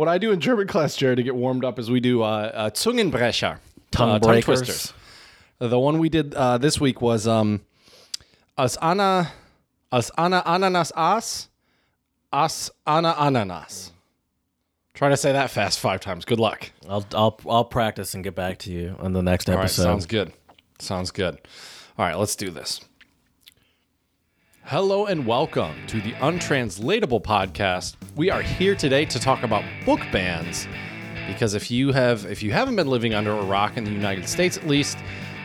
what I do in German class, Jared, to get warmed up is we do uh, uh, Zungenbrecher, Tongue uh, breakers. twisters. The one we did uh, this week was um, as Anna, as Anna Ananas as, as Anna Ananas. Try to say that fast five times. Good luck. I'll I'll I'll practice and get back to you on the next All right, episode. sounds good. Sounds good. All right, let's do this. Hello and welcome to the Untranslatable Podcast. We are here today to talk about book bans because if you have if you haven't been living under a rock in the United States at least,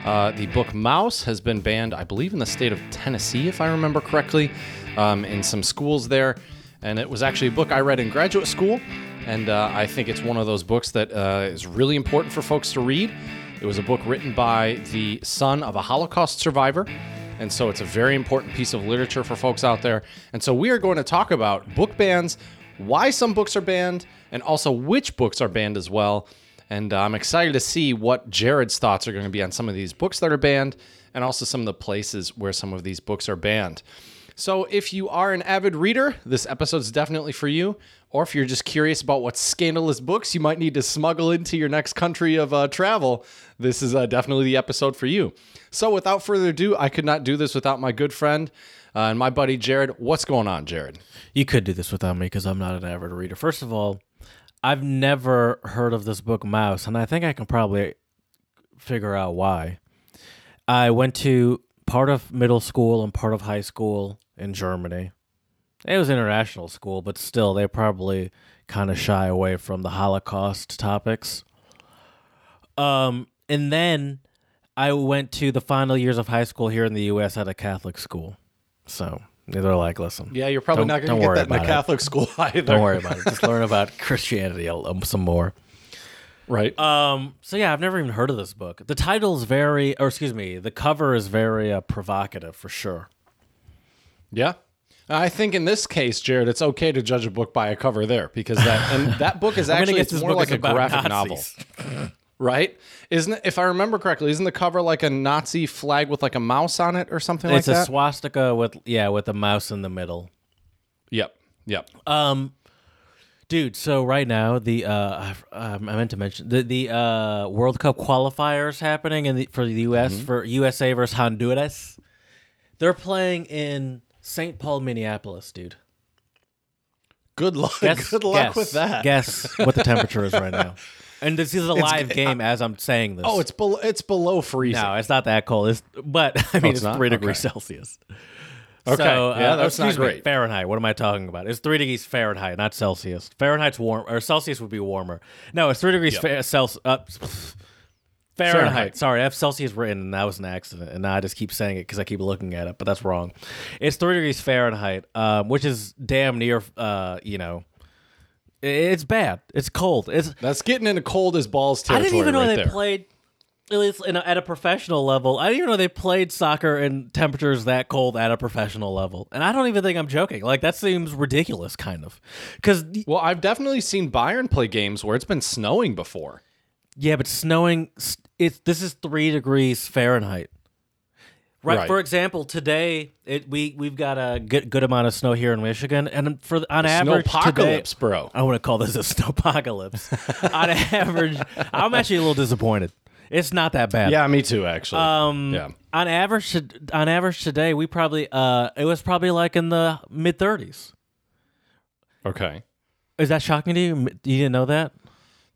uh, the book Maus has been banned, I believe, in the state of Tennessee, if I remember correctly, um, in some schools there. And it was actually a book I read in graduate school, and uh, I think it's one of those books that uh, is really important for folks to read. It was a book written by the son of a Holocaust survivor. And so it's a very important piece of literature for folks out there. And so we are going to talk about book bans, why some books are banned, and also which books are banned as well. And uh, I'm excited to see what Jared's thoughts are going to be on some of these books that are banned and also some of the places where some of these books are banned. So if you are an avid reader, this episode is definitely for you. Or if you're just curious about what scandalous books you might need to smuggle into your next country of uh, travel, this is uh, definitely the episode for you. So without further ado, I could not do this without my good friend uh, and my buddy Jared. What's going on, Jared? You could do this without me because I'm not an avid reader. First of all, I've never heard of this book Maus, and I think I can probably figure out why. I went to part of middle school and part of high school in Germany. It was international school, but still, they probably kind of shy away from the Holocaust topics. Um, and then I went to the final years of high school here in the U.S. at a Catholic school. So they're like, listen, Yeah, you're probably Don't- going to get that in a about it. Catholic school either. don't worry about it. Just learn about Christianity some more. Right. Um. So yeah, I've never even heard of this book. The title is very, or excuse me, the cover is very uh, provocative for sure. Yeah. I think in this case, Jared, it's okay to judge a book by a cover there because that and that book is actually it's more like a graphic Nazis. novel, right? Isn't it? If I remember correctly, isn't the cover like a Nazi flag with like a mouse on it or something it's like that? It's a swastika with yeah, with a mouse in the middle. yep. Yep. Um, dude. So right now the uh, I, I meant to mention the the uh World Cup qualifiers happening in the for the U.S. Mm-hmm. for USA versus Honduras. They're playing in St. Paul, Minneapolis, dude. Good luck. Guess, Good luck guess, with that. Guess what the temperature is right now. And this is a live game as I'm saying this. Oh, it's below. It's below freezing. no, it's not that cold. It's but I mean it's it's, three degrees Okay. Celsius. Okay. So, uh, Yeah, that's not excuse me, great. Fahrenheit. What am I talking about? It's three degrees Fahrenheit, not Celsius. Fahrenheit's warm, or Celsius would be warmer. No, it's three degrees fa- Celsius. Uh, Fahrenheit. Fahrenheit. Sorry, I have Celsius written, and that was an accident. And now I just keep saying it because I keep looking at it, but that's wrong. It's three degrees Fahrenheit, um, which is damn near, uh, you know, it's bad. It's cold. It's That's getting into cold as balls I didn't even know right they there. played at least in a, at a professional level. I didn't even know they played soccer in temperatures that cold at a professional level. And I don't even think I'm joking. Like that seems ridiculous, kind of. Because well, I've definitely seen Bayern play games where it's been snowing before. Yeah, but snowing. It's this is three degrees Fahrenheit. Right. Right. For example, today it, we we've got a good good amount of snow here in Michigan, and for on average today, Snowpocalypse, bro. I want to call this a snowpocalypse. on average, I'm actually a little disappointed. It's not that bad. Yeah, me too. Actually. Um, Yeah. On average, on average today, we probably uh, it was probably like in the mid 30s. Okay. Is that shocking to you? You didn't know that?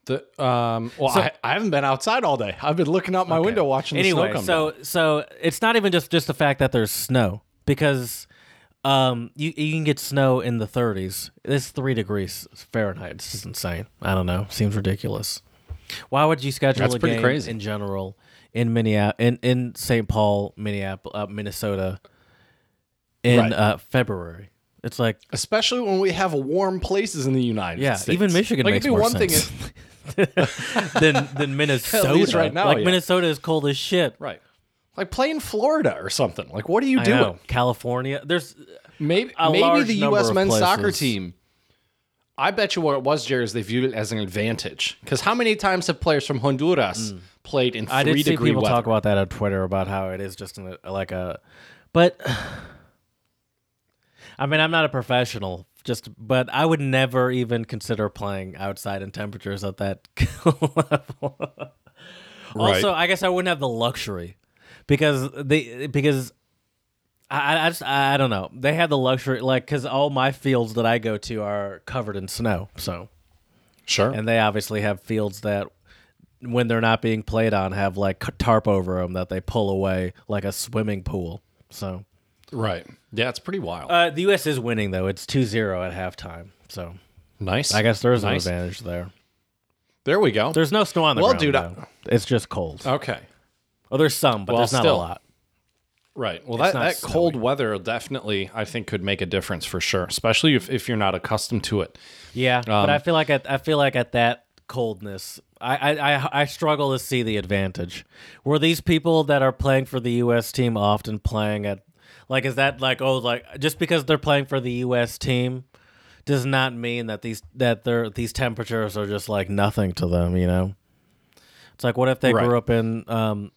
The um. Well, So- I, I haven't been outside all day. I've been looking out my window watching the Anyway, snow come so down. so it's not even just just the fact that there's snow because um you you can get snow in the 30s. It's three degrees Fahrenheit. It's just insane. I don't know. Seems ridiculous. Why would you schedule That's a game crazy. in general in Minneapolis in in St. Paul, Minneapolis, uh, Minnesota in Right. uh, February? It's like Especially when we have warm places in the United Yeah, States. even Michigan like, makes it'd be more one sense. thing. than than Minnesota. right now, like yeah. Minnesota is cold as shit. right. Like play in Florida or something. Like, what are you I doing? know. California. There's Maybe maybe the U.S. men's soccer team. I bet you what it was, Jared, is they viewed it as an advantage. Because how many times have players from Honduras played in three Mm. I did see degree people weather? talk about that on Twitter about how it is just an, like a, but I mean I'm not a professional Just, but I would never even consider playing outside in temperatures at that level. Also, I guess I wouldn't have the luxury because they because I I just I don't know. They have the luxury like because all my fields that I go to are covered in snow. So Sure. and they obviously have fields that when they're not being played on have like tarp over them that they pull away like a swimming pool. So right. Yeah, it's pretty wild. uh, the U.S. is winning though. It's 2-0 at halftime. So nice. I guess there's Nice. an advantage there. There we go. There's no snow on the ground. Well, ground. dude, I- it's just cold. okay. oh, there's some, but well, there's not still. a lot. Right. Well, that, not that cold weather definitely, I think, could make a difference for sure, especially if, if you're not accustomed to it. Yeah, but Um, I feel like at I feel like at that coldness, I I I struggle to see the advantage. Were these people that are playing for the U.S. team often playing at like is that like oh like just because they're playing for the U.S. team does not mean that these that they're these temperatures are just like nothing to them. You know, it's like what if they Right. grew up in um,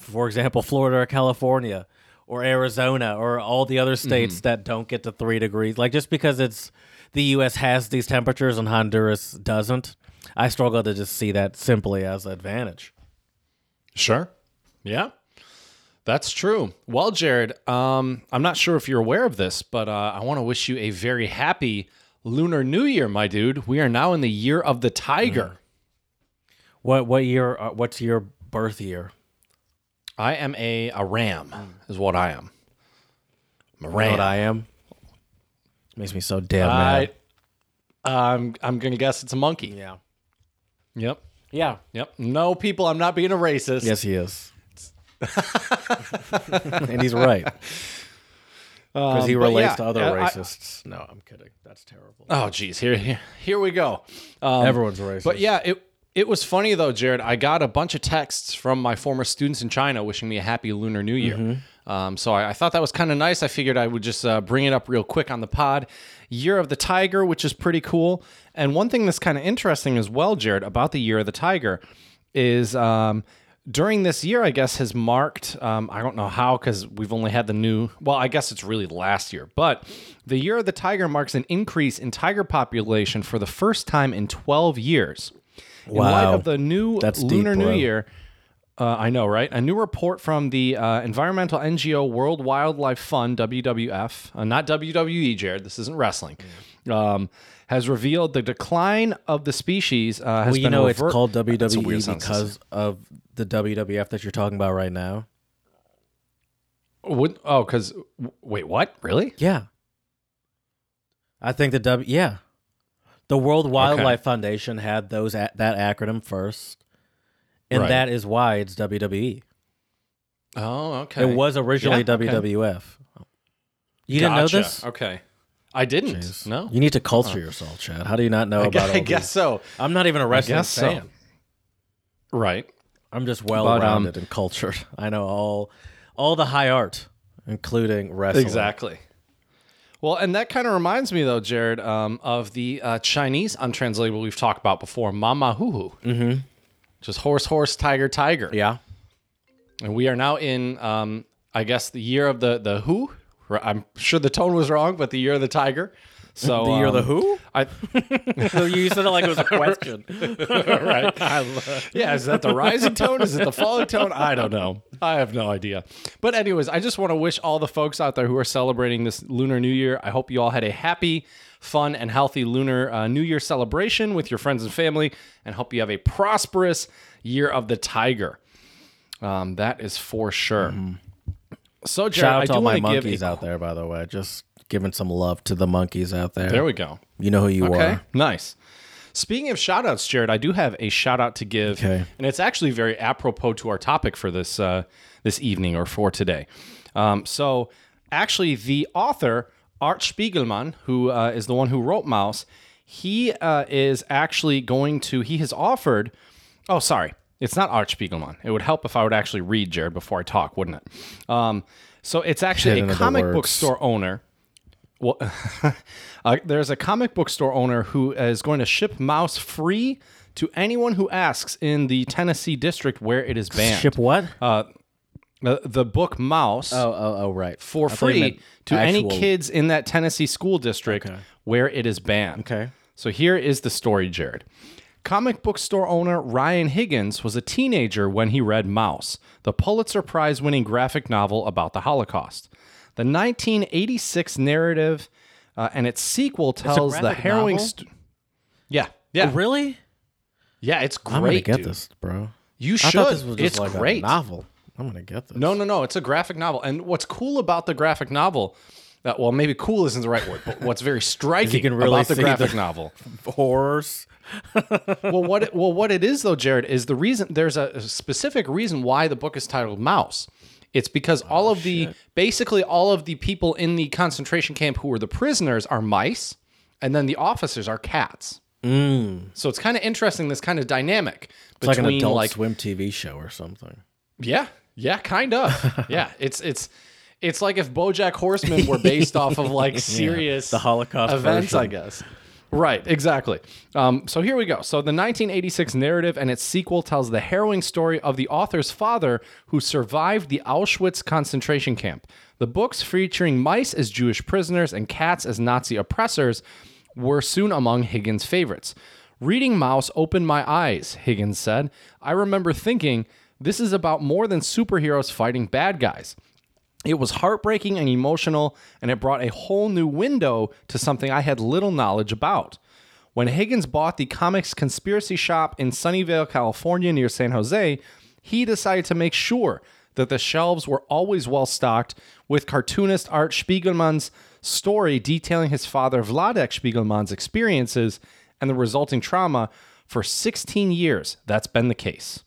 for example, Florida or California or Arizona or all the other states that don't get to three degrees. Like just because it's the U.S. has these temperatures and Honduras doesn't, I struggle to just see that simply as an advantage. Sure. Yeah. That's true. Well, Jared, um, I'm not sure if you're aware of this, but uh, I want to wish you a very happy Lunar New Year, my dude. We are now in the year of the tiger. What what year? Uh, what's your birth year? I am a, a ram, is what I am. I'm a You know ram. what I am? Makes me so damn I, mad. I'm, I'm going to guess it's a monkey. Yeah. Yep. Yeah. Yep. No, people, I'm not being a racist. Yes, he is. and he's right because he Um, but relates yeah, to other I- I- racists. no, I'm kidding. That's terrible. Oh, geez. Here, here, here we go. Um, Everyone's racist. But yeah, it it was funny though, Jared. I got a bunch of texts from my former students in China wishing me a happy Lunar New Year. Mm-hmm. Um, so I, I thought that was kind of nice. I figured I would just uh, bring it up real quick on the pod. Year of the Tiger, which is pretty cool. And one thing that's kind of interesting as well, Jared, about the Year of the Tiger, is um, during this year, I guess, has marked. Um, I don't know how because we've only had the new. Well, I guess it's really last year, but the Year of the Tiger marks an increase in tiger population for the first time in 12 years. In light Wow. of the new That's deep, Lunar New. Year, uh, I know, right? A new report from the uh, environmental NGO World Wildlife Fund (WWF), uh, not WWE, Jared. This isn't wrestling. Um, has revealed the decline of the species uh, has well, you been know it's called That's a weird WWE because of the WWF that you're talking about right now. Would- oh, because wait, what? Really? Yeah. I think the W yeah. The World Wildlife Foundation had those a- that acronym first. And Right. that is why it's WWE. Oh, okay. It was originally Yeah, okay. WWF. You didn't know this? Okay, I didn't. Jeez. No, You need to culture yourself, Chad. How do you not know I about guess, I guess these? so. I'm not even a wrestling guess so. fan. Right. I'm just well um, rounded and cultured. I know all all the high art, including wrestling. Exactly. Well, and that kind of reminds me, though, Jared, um, of the uh, Chinese untranslatable we've talked about before, Mama Hoo Hu, Mm-hmm. Just horse, horse, tiger, tiger. Yeah. And we are now in, um, I guess, the year of the the Who. I'm sure the tone was wrong, but the year of the tiger. So The year of the um, who? I, you said it like it was a question. right. yeah, is that the rising tone? Is it the falling tone? I don't know. I have no idea. But anyways, I just want to wish all the folks out there who are celebrating this Lunar New Year. I hope you all had a happy, fun, and healthy Lunar uh, New Year celebration with your friends and family, and hope you have a prosperous year of the Tiger. Um, that is for sure. So, Jared. Shout out I to all my want to give monkeys out there, by the way. Just giving some love to the monkeys out there. There we go. you know who you Okay, are. nice. Speaking of shout outs, Jared, I do have a shout out to give. Okay. And it's actually very apropos to our topic for this uh, this evening or for today. Um, so, actually, the author, Art Spiegelman, who uh, is the one who wrote Maus, he uh, is actually going to, he has offered, oh, sorry, it's not Art Spiegelman. It would help if I would actually read, Jared, before I talk, wouldn't it? Um, so, it's actually a comic book store owner. Well, uh, there's a comic book store owner who is going to ship Maus free to anyone who asks in the Tennessee district where it is banned. Ship what? Uh, the book Maus Oh, oh, oh, right. for free to any kids in that Tennessee school district Okay. where it is banned. Okay. So here is the story, Jared. Comic book store owner Ryan Higgins was a teenager when he read Maus, the Pulitzer Prize winning graphic novel about the Holocaust. The 1986 narrative uh, and its sequel tells the harrowing. novel? St- yeah, yeah, Oh, really? yeah. It's great. I'm gonna get dude. this, bro. You I should. thought this was just it's like great. a novel. I'm gonna get this. No, no, no. It's a graphic novel. And what's cool about the graphic novel, uh, well, maybe cool isn't the right word, but what's very striking can really about the graphic the- novel. horrors. Well, what it, well, what it is though, Jared, is the reason. There's a, a specific reason why the book is titled Maus. It's because all of the basically all of the people in the concentration camp who were the prisoners are mice, and then the officers are cats. Mm. So it's kind of interesting this kind of dynamic It's like between an Adult like Swim TV show or something. Yeah, yeah, kind of. yeah, it's it's it's like if BoJack Horseman were based off of like serious the Holocaust events, version. I guess. Right, exactly. Um, so here we go. So the 1986 narrative and its sequel tells the harrowing story of the author's father who survived the Auschwitz concentration camp. The books featuring mice as Jewish prisoners and cats as Nazi oppressors were soon among Higgins' favorites. Reading Maus opened my eyes, Higgins said. I remember thinking, this is about more than superheroes fighting bad guys. It was heartbreaking and emotional, and it brought a whole new window to something I had little knowledge about. When Higgins bought the comics conspiracy shop in Sunnyvale, California, near San Jose, he decided to make sure that the shelves were always well stocked with cartoonist Art Spiegelman's story detailing his father Vladek Spiegelman's experiences and the resulting trauma. For 16 years, that's been the case.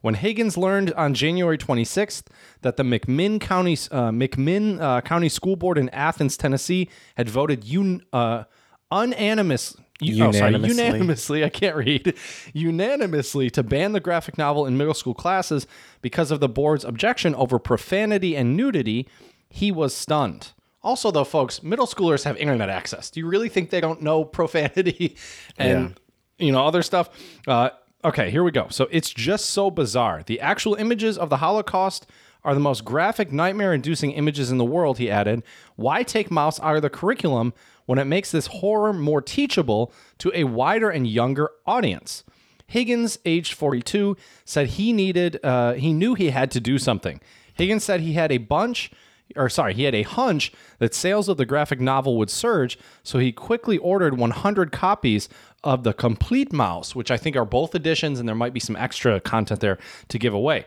When Higgins learned on January 26th that the McMinn County uh, McMinn uh, County School Board in Athens, Tennessee, had voted un, uh, unanimous, u- oh, sorry, Unanimously. unanimously, I can't read, unanimously to ban the graphic novel in middle school classes because of the board's objection over profanity and nudity, he was stunned. Also, though, folks, middle schoolers have internet access. Do you really think they don't know profanity and you know other stuff? Uh, okay, here we go. So it's just so bizarre. The actual images of the Holocaust are the most graphic, nightmare-inducing images in the world. He added, "Why take maus out of the curriculum when it makes this horror more teachable to a wider and younger audience?" Higgins, aged 42, said he needed, uh, he knew he had to do something. Higgins said he had a bunch, or sorry, he had a hunch that sales of the graphic novel would surge, so he quickly ordered 100 copies of the Complete Maus, which I think are both editions, and there might be some extra content there to give away.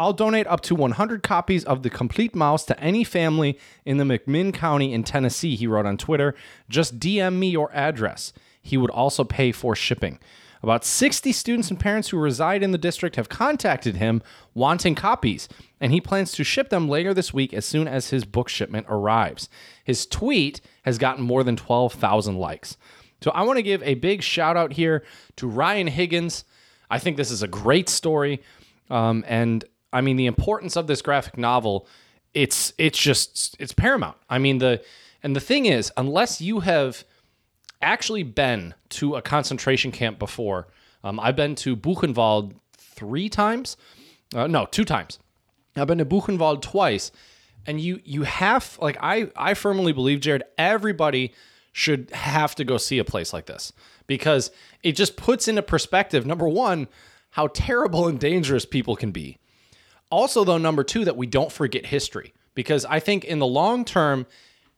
I'll donate up to 100 copies of the Complete Maus to any family in the McMinn County in Tennessee, he wrote on Twitter. Just DM me your address. He would also pay for shipping. About 60 students and parents who reside in the district have contacted him wanting copies, and he plans to ship them later this week as soon as his book shipment arrives. His tweet has gotten more than 12,000 likes. So I want to give a big shout out here to Ryan Higgins. I think this is a great story. Um, and I mean the importance of this graphic novel, it's it's just it's paramount. I mean the and the thing is, unless you have actually been to a concentration camp before, um, I've been to Buchenwald three times. Uh, no, two times. I've been to Buchenwald twice, and you you have like I I firmly believe Jared everybody should have to go see a place like this because it just puts into perspective number one how terrible and dangerous people can be. Also, though, number two, that we don't forget history because I think in the long term,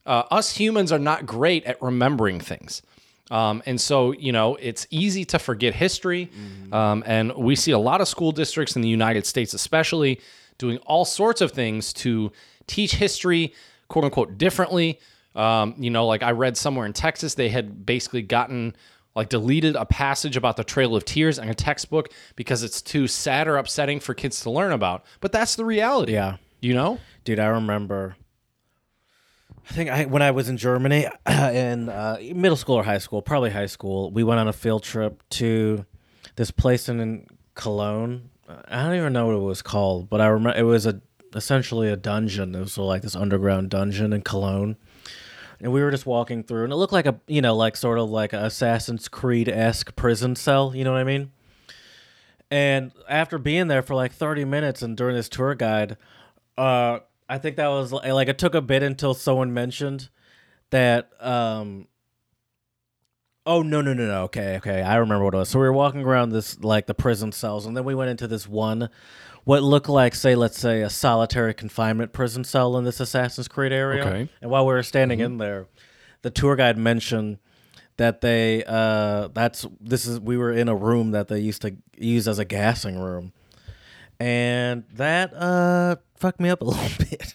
uh, us humans are not great at remembering things. Um, and so, you know, it's easy to forget history. Um, and we see a lot of school districts in the United States, especially, doing all sorts of things to teach history, quote unquote, differently. Um, you know, like I read somewhere in Texas, they had basically gotten like deleted a passage about the Trail of Tears in a textbook because it's too sad or upsetting for kids to learn about. But that's the reality. Yeah. You know? Dude, I remember. I think I when I was in Germany in uh, middle school or high school, probably high school, we went on a field trip to this place in, in Cologne. I don't even know what it was called, but I remember it was a essentially a dungeon. It was like this underground dungeon in Cologne. And we were just walking through, and it looked like a, you know, like sort of like Assassin's Creed esque prison cell. You know what I mean? And after being there for like 30 minutes and during this tour guide, Uh, I think that was li- like it took a bit until someone mentioned that. Um, oh no no no no! Okay okay, I remember what it was. So we were walking around this like the prison cells, and then we went into this one, what looked like say let's say a solitary confinement prison cell in this Assassin's Creed area. Okay. And while we were standing in there, the tour guide mentioned that they uh that's this is we were in a room that they used to use as a gassing room and that uh fucked me up a little bit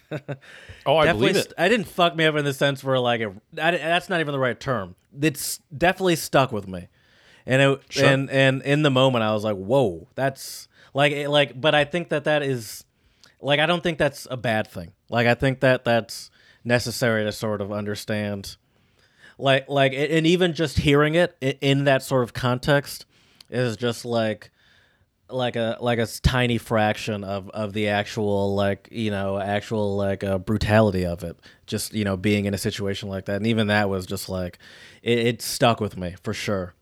Oh, I definitely believe it. st- i didn't fuck me up in the sense where like it, I, that's not even the right term it's definitely stuck with me and it Sure. and and in the moment i was like whoa that's like like but i think that that is like i don't think that's a bad thing. Like i think that that's necessary to sort of understand. Like like and even just hearing it in that sort of context is just like like a like a tiny fraction of of the actual like you know actual like uh, brutality of it. Just you know being in a situation like that. And even that was just like it, it stuck with me for sure.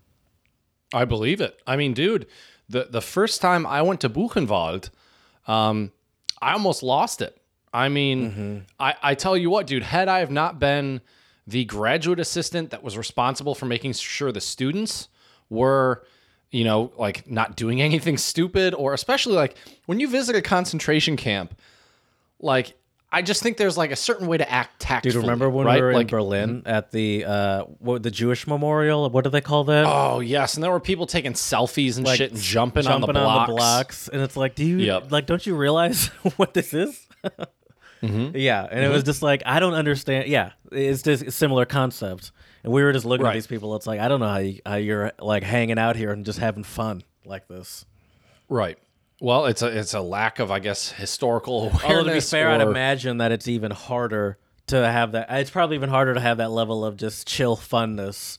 I believe it. I mean, dude, the the first time I went to Buchenwald, um, I almost lost it. I mean, I, I tell you what, dude, had I have not been the graduate assistant that was responsible for making sure the students were, you know, like not doing anything stupid, or especially like when you visit a concentration camp, like I just think there's like a certain way to act tactfully. dude remember when right? we were in like, berlin at the uh what the jewish memorial what do they call that Oh yes, and there were people taking selfies and Like, shit and jumping, jumping on the blocks. blocks. and it's like do you Yep. like don't you realize what this is Mm-hmm. yeah and it was just like i don't understand yeah it's just a similar concept and we were just looking Right. at these people it's like i don't know how, you, how you're like hanging out here and just having fun like this Right. Well, it's a it's a lack of, I guess, historical awareness. although to be fair i'd imagine that it's even harder to have that it's probably even harder to have that level of just chill funness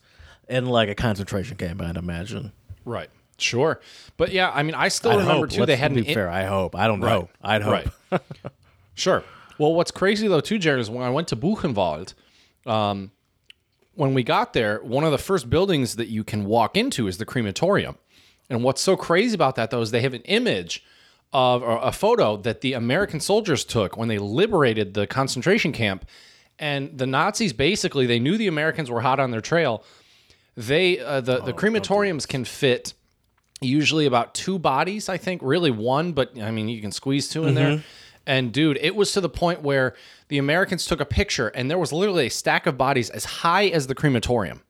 in like a concentration camp i'd imagine Right. Sure. But yeah, I mean, I still I'd remember hope. too. They Let's had to be in- fair i hope i don't know i'd hope Right. sure. Well, what's crazy though too, Jared, is when I went to Buchenwald, um, when we got there, one of the first buildings that you can walk into is the crematorium. And what's so crazy about that though is they have an image of or a photo that the American soldiers took when they liberated the concentration camp. And the Nazis basically they knew the Americans were hot on their trail. They uh, the the crematoriums can fit usually about two bodies, I think, really one, but I mean, you can squeeze 2 in there. And dude, it was to the point where the Americans took a picture and there was literally a stack of bodies as high as the crematorium.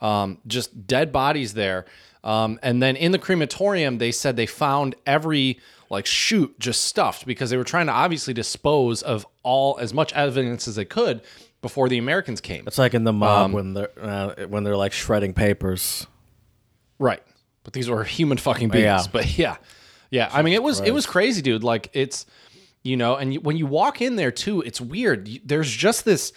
Um, just dead bodies there. Um, and then in the crematorium, they said they found every like chute just stuffed because they were trying to obviously dispose of all as much evidence as they could before the Americans came. It's like in the mob Um, when they're uh, when they're like shredding papers. Right. But these were human fucking beings. Yeah. But yeah. Yeah. I mean, it was it was crazy, dude. Like it's you know, and you, when you walk in there too, it's weird. There's just this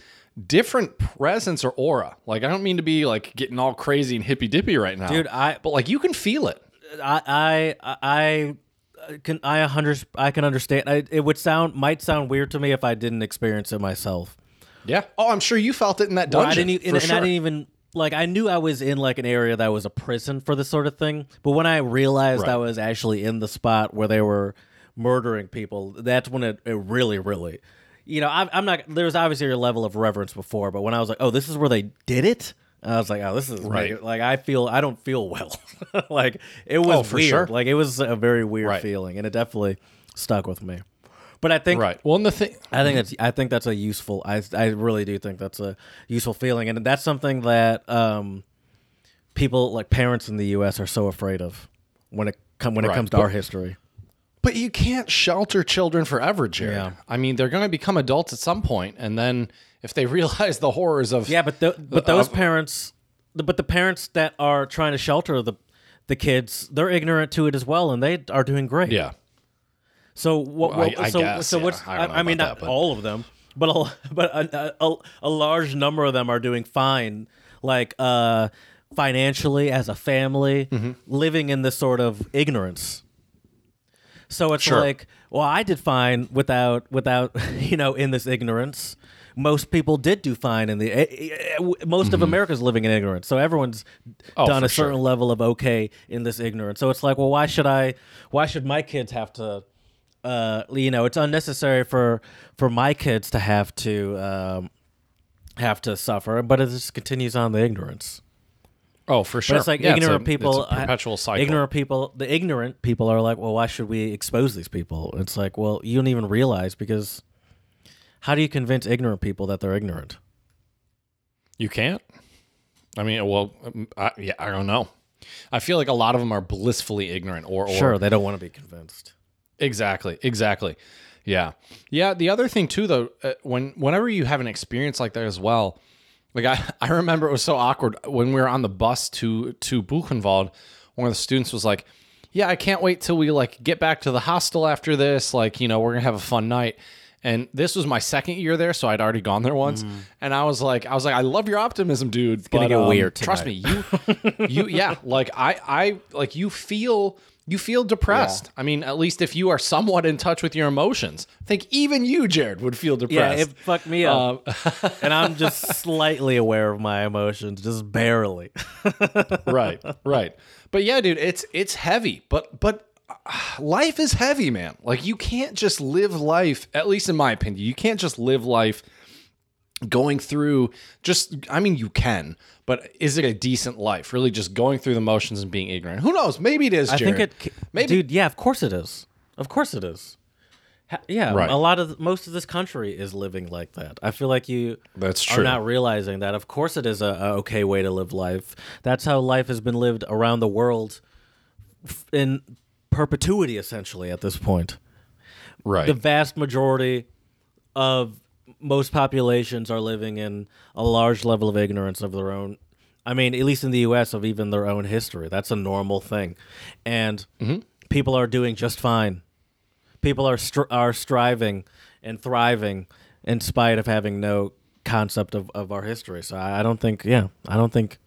different presence or aura. Like I don't mean to be like getting all crazy and hippy dippy right now, Dude, I- But like you can feel it. I I I can I hundred I can understand. I, it would sound might sound weird to me if I didn't experience it myself. Yeah. Oh, I'm sure you felt it in that Well, dungeon. I didn't, e- for and, and. I didn't even like. I knew I was in like an area that was a prison for this sort of thing. But when I realized I was actually in the spot where they were murdering people, that's when it, it really, really, you know, I'm, I'm not. There was obviously a level of reverence before, but when I was like, oh, this is where they did it. I was like, oh, this is Right. right. Like I feel, I don't feel well. like it was Oh, for weird. sure. Like it was a very weird Right. feeling, and it definitely stuck with me. But I think Right. Well, and the thing. I think that's I think that's a useful I I really do think that's a useful feeling and that's something that um people like parents in the US are so afraid of when it come when it Right. comes to But- our history. But you can't shelter children forever, Jared. Yeah. I mean, they're going to become adults at some point, and then if they realize the horrors of Yeah, but th- but those uh, parents but the parents that are trying to shelter the the kids, they're ignorant to it as well and they are doing great. yeah, So what? Well, I- I so guess, so yeah. what's? I I, I mean, not that, all of them, but a, but a, a, a large number of them are doing fine, like uh, financially as a family, Mm-hmm. living in this sort of ignorance. So it's Sure. like, well, I did fine without without you know in this ignorance. Most people did do fine in the. eh, eh, Most of America's living in ignorance, so everyone's Mm-hmm. Oh, done a certain sure. level of okay in this ignorance. So it's like, well, why should I? Why should my kids have to uh, you know, it's unnecessary for for my kids to have to um, have to suffer, but it just continues on the ignorance. Oh, for sure. But it's like Yeah, ignorant a- people, It's a perpetual cycle. ignorant people, the ignorant people are like, well, why should we expose these people? It's like, well, you don't even realize because how do you convince ignorant people that they're ignorant? You can't. I mean, well, um, I, yeah, I don't know. I feel like a lot of them are blissfully ignorant, or, or Sure, they don't want to be convinced. Exactly. Exactly. Yeah. Yeah. The other thing too, though, uh, when whenever you have an experience like that as well, like I, I remember it was so awkward when we were on the bus to to Buchenwald. One of the students was like, "Yeah, I can't wait till we like get back to the hostel after this. Like, you know, we're gonna have a fun night." And this was my second year there, so I'd already gone there once. And I was like, I was like, I love your optimism, dude. It's Mm. gonna get weird Trust me, you, you, yeah. Like I, I, like you feel, you feel depressed. I mean, at least if you are somewhat in touch with your emotions, I think even you, Jared, would feel depressed. Yeah, it fucked me up, and I'm just slightly aware of my emotions, just barely. right, right. But yeah, dude, it's it's heavy. But but uh, life is heavy, man. Like you can't just live life. At least in my opinion, you can't just live life going through just i mean you can but is it a decent life really just going through the motions and being ignorant who knows maybe it is I think it, maybe dude. Yeah, of course it is. Of course it is. Ha- yeah, Right. a lot of most of this country is living like that. I feel like you That's true. are not realizing that. Of course, it is a, a okay way to live life. That's how life has been lived around the world in perpetuity, essentially. At this point, right the vast majority of most populations are living in a large level of ignorance of their own I mean, at least in the US of even their own history. That's a normal thing. And mm-hmm. people are doing just fine. People are str- are striving and thriving in spite of having no concept of, of our history. So I, I don't think yeah, I don't think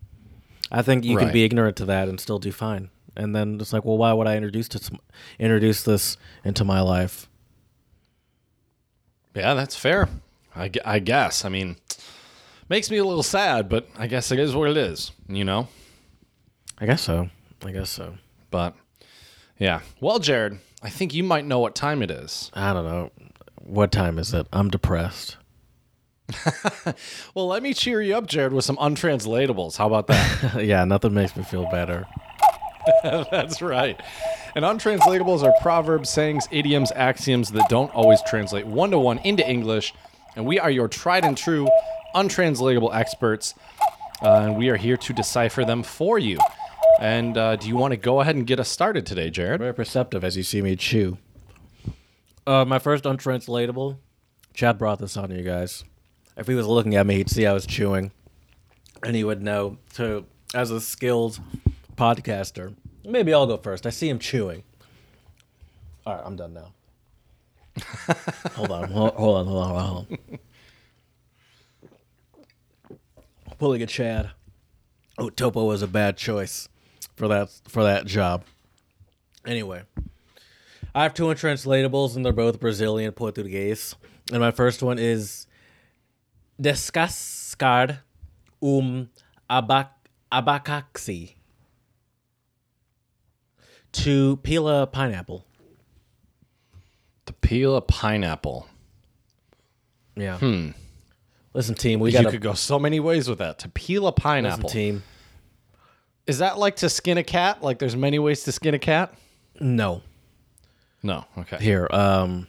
I think you can be ignorant to that and still do fine. And then it's like, well, why would I introduce this introduce this into my life? Yeah, that's fair. I, I guess. I mean, makes me a little sad, but I guess it is what it is, you know? I guess so. I guess so. But yeah. Well, Jared, I think you might know what time it is. I don't know. What time is it? I'm depressed. Well, let me cheer you up, Jared, with some untranslatables. How about that? yeah, nothing makes me feel better. That's right. And untranslatables are proverbs, sayings, idioms, axioms that don't always translate one to one into English. And we are your tried and true untranslatable experts. Uh, and we are here to decipher them for you. And uh, do you want to go ahead and get us started today, Jared? Very perceptive as you see me chew. Uh, my first untranslatable. Chad brought this on you guys. If he was looking at me, he'd see I was chewing, and he would know. To as a skilled podcaster, maybe I'll go first. I see him chewing. All right, I'm done now. hold on, hold, hold on, hold on, hold on. Pulling a Chad. Oh, Topo was a bad choice for that for that job. Anyway, I have two untranslatables, and they're both Brazilian Portuguese. And my first one is descascar um abac- abacaxi. To peel a pineapple. To peel a pineapple. Yeah. Hmm. Listen, team, we You could go so many ways with that. To peel a listen, pineapple. team. Is that like to skin a cat? Like there's many ways to skin a cat? No. No. Okay. Here, um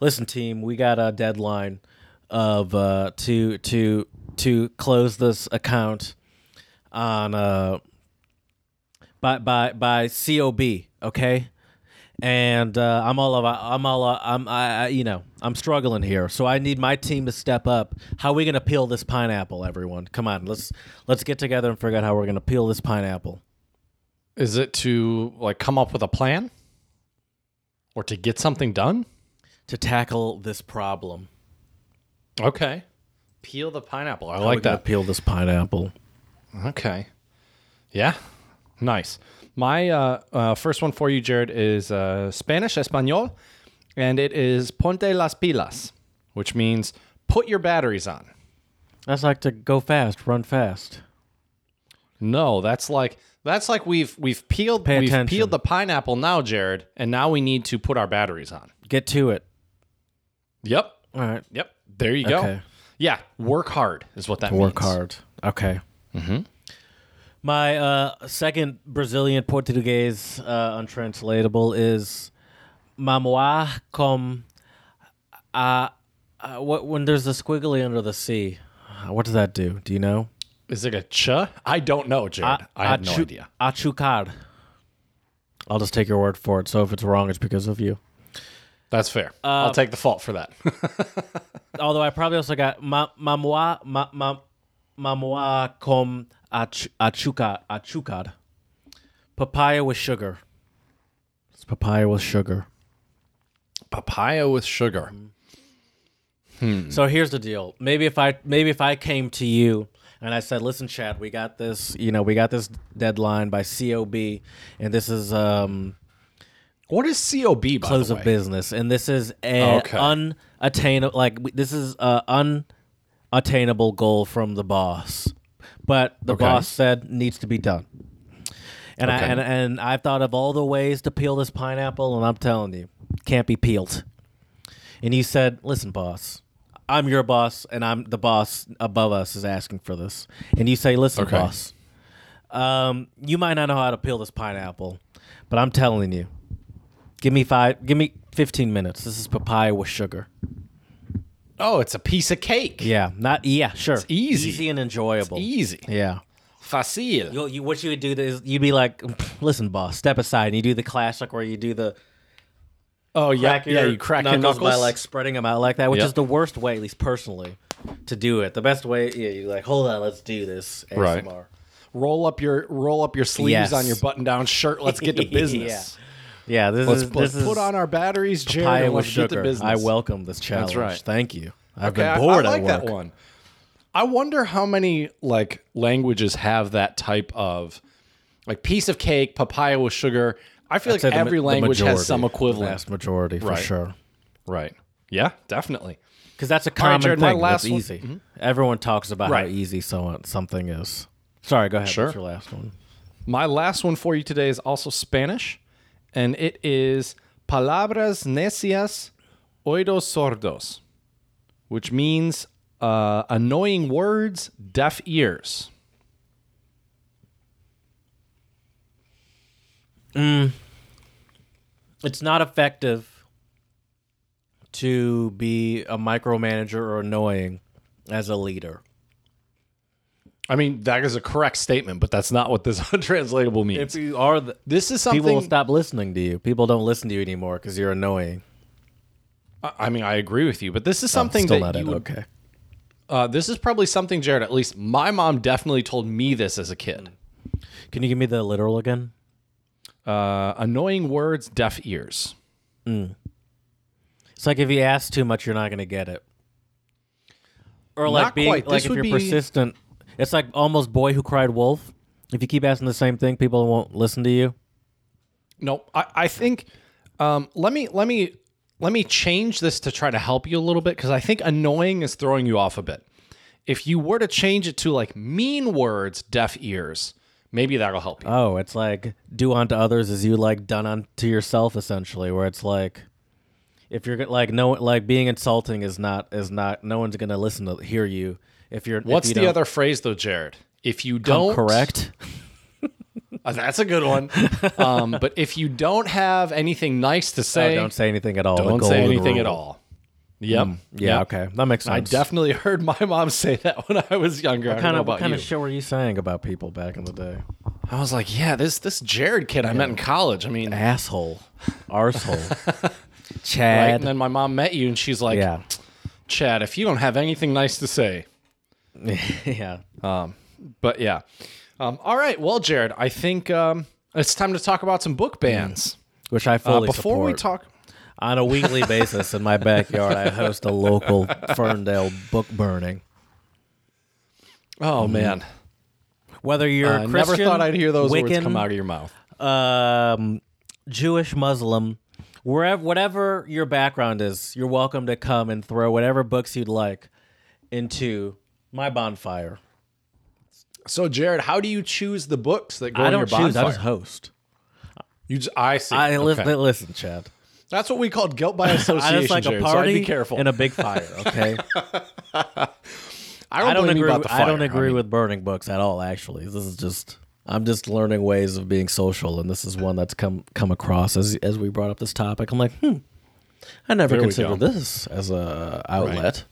Listen team, we got a deadline of uh to to to close this account on uh by by by COB, okay? And uh, I'm all of I'm all uh, I'm I, I you know, I'm struggling here. So I need my team to step up. How are we going to peel this pineapple, everyone? Come on, let's let's get together and figure out how we're going to peel this pineapple. Is it to like come up with a plan? Or to get something done? to tackle this problem. Okay. Peel the pineapple. I How like gonna that. Peel this pineapple. Okay. Yeah. Nice. My uh, uh, first one for you, Jared, is uh, Spanish Espanol, and it is Ponte las pilas, which means put your batteries on. That's like to go fast, run fast. No, that's like That's like we've we've peeled Pay we've attention. peeled the pineapple now, Jared, and now we need to put our batteries on. Get to it. Yep. All right. Yep. There you go. Okay. Yeah. Work hard is what that Work means. Work hard. Okay. Mm-hmm. My uh, second Brazilian Portuguese uh, untranslatable is Mamoa com. Uh, uh, what when there's a squiggly under the sea? What does that do? Do you know? Is it a ch? I don't know, Jared. I, have no achu- idea. Achucar. I'll just take your word for it. So if it's wrong, it's because of you. That's fair. Uh, I'll take the fault for that. Although I probably also got ma, mamoa ma, ma, mamoa com ach, achuca achucar. Papaya with sugar. It's papaya with sugar. Papaya with sugar. So here's the deal. Maybe if I maybe if I came to you and I said, "Listen, Chad, we got this. You know, we got this deadline by COB, and this is um What is COB, by close the of business, and this is a Okay. unattainable like w- this is a unattainable goal from the boss, but the Okay. boss said needs to be done. And I and, and I've thought of all the ways to peel this pineapple, and I'm telling you, can't be peeled. And he said, "Listen, boss, I'm your boss, and I'm the boss above us is asking for this." And you say, "Listen, Okay. boss, um, you might not know how to peel this pineapple, but I'm telling you, give me five, give me 15 minutes. This is papaya with sugar. Oh, it's a piece of cake. Yeah, not yeah, sure, it's easy. easy and enjoyable. Easy. Yeah." Facile. You, you, what you would do is you'd be like, listen, boss, step aside. And you do the classic where you do the Oh, yeah. crack Yeah, you crack knuckles, your knuckles. by like spreading them out like that, which Yep. is the worst way, at least personally, to do it. The best way, yeah, you like, hold on, let's do this. ASMR. Right. roll up your roll up your sleeves Yes. on your button down shirt. Let's get to business. Yeah, this Let's, is let's this put is on our batteries, Jared, and let's get to sugar. business. I welcome this challenge. right. Thank you. I've Okay, I- been bored I, like at work. that one. I wonder how many like languages have that type of like piece of cake, papaya with sugar. I feel I'd like ma- every language has majority, some the equivalent. Vast majority for Right. sure. Right. Yeah, definitely. Because that's a right, common Jared, my thing. last That's one- easy. Mm-hmm. Everyone talks about Right. how easy so something is. Sorry, go ahead. Sure. What's your last one? My last one for you today is also Spanish, and it is palabras necias oídos sordos, which means uh, annoying words, deaf ears. it's not effective to be a micromanager or annoying as a leader. I mean, that is a correct statement, but that's not what this untranslatable means. If you are, the, this is something people will stop listening to you. People don't listen to you anymore because you're annoying. I I mean, I agree with you, but this is something Still that not you it. would Okay. Uh, this is probably something, Jared. At least my mom definitely told me this as a kid. Can you give me the literal again? Uh, annoying words, deaf ears. It's like if you ask too much, you're not going to get it. Or like Not being quite. like This if you're be- persistent. It's like almost boy who cried wolf. If you keep asking the same thing, people won't listen to you. No, I, I think. Um, let me let me let me change this to try to help you a little bit because I think annoying is throwing you off a bit. If you were to change it to like mean words, deaf ears, maybe that'll help you. Oh, it's like do unto others as you like done unto yourself, essentially. Where it's like, if you're like no, like being insulting is not is not. No one's gonna listen to hear you if you're. if What's you the other phrase though, Jared? If you don't correct? Uh, that's a good one. um, but if you don't have anything nice to Oh, say, don't say anything at all. don't say anything at all. Yep. Yeah, Yep. okay, that makes sense. I definitely heard my mom say that when I was younger. I don't Kind know of, what kind you. of shit were you saying about people back in the day? I was like, yeah, this this Jared kid I met in college. I mean, Asshole, arsehole, right? Chad. And then my mom met you, and she's like, yeah, Chad, if you don't have anything nice to say, yeah. but yeah. Um, all right, well, Jared, I think um, it's time to talk about some book bans. Which I Uh, fully before we support. talk, on a weekly basis in my backyard, I host a local Ferndale book burning. oh man, Whether you're I a never Christian, thought I'd hear those words Wiccan, come out of your mouth. um, Jewish, Muslim, wherever, whatever your background is, you're welcome to come and throw whatever books you'd like into my bonfire. So, Jared, how do you choose the books that go I in don't your choose. bonfire? I just host. You just, I see. I li- Okay. listen, Chad. That's what we called guilt by I association. just like Jared, a so I'd party be careful. and a big fire. Okay. I don't, I don't blame you agree. about With, the I don't fire. agree mean, with burning books at all. Actually, this is just. I'm just learning ways of being social, and this is one that's come come across as as we brought up this topic. I'm like, hmm, I never There we considered this as a outlet.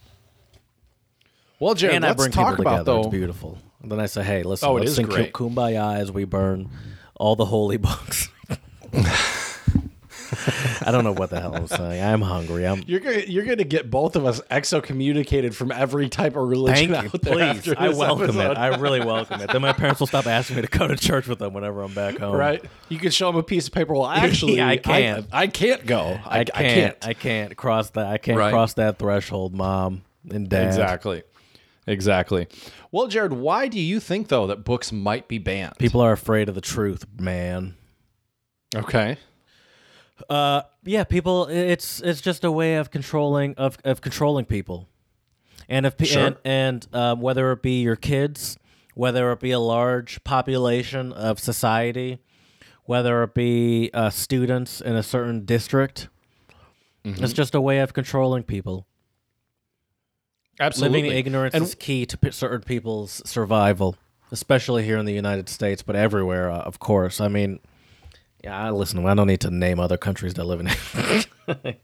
Well, Jared, and I let's bring talk people about together. It's beautiful. And then I say, hey, listen, Oh, it let's is sing great. Kumbaya as we burn all the holy books. I don't know what the hell I'm saying. I'm hungry. I'm. You're gonna you're gonna get both of us excommunicated from every type of religion Thank you, out there. please. after I this welcome episode. it. I really welcome it. Then my parents will stop asking me to go to church with them whenever I'm back home. right? You can show them a piece of paper. Well, actually, I can't. I, can't go. I, I can't. I can't. I can't cross that. I can't Right. cross that threshold, mom and dad. Exactly. Exactly. Well, Jared, why do you think though that books might be banned? People are afraid of the truth, man. Okay. Uh, yeah, people. It's it's just a way of controlling of of controlling people, and if pe- Sure. and, and um, whether it be your kids, whether it be a large population of society, whether it be uh, students in a certain district, Mm-hmm. it's just a way of controlling people. Absolutely. Living in ignorance And- is key to certain people's survival, especially here in the United States, but everywhere, uh, of course. I mean, yeah, I listen. I don't need to name other countries that live in.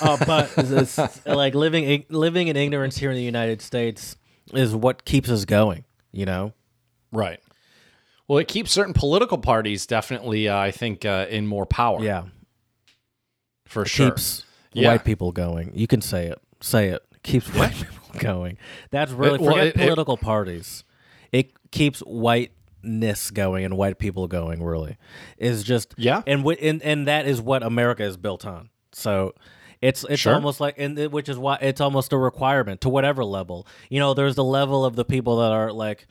uh, but it's, it's like living living in ignorance here in the United States is what keeps us going. You know, Right. Well, it keeps certain political parties definitely, uh, I think, uh, in more power. yeah, for sure. keeps Yeah. white people going. You can say it. Say it. Keeps white people going. That's really It- well, forget it- it- political parties. It keeps whiteness going and white people going. Really, is just Yeah. and wi- and and that is what America is built on. So. It's it's Sure. almost like and it- which is why it's almost a requirement to whatever level. You know, there's the level of the people that are like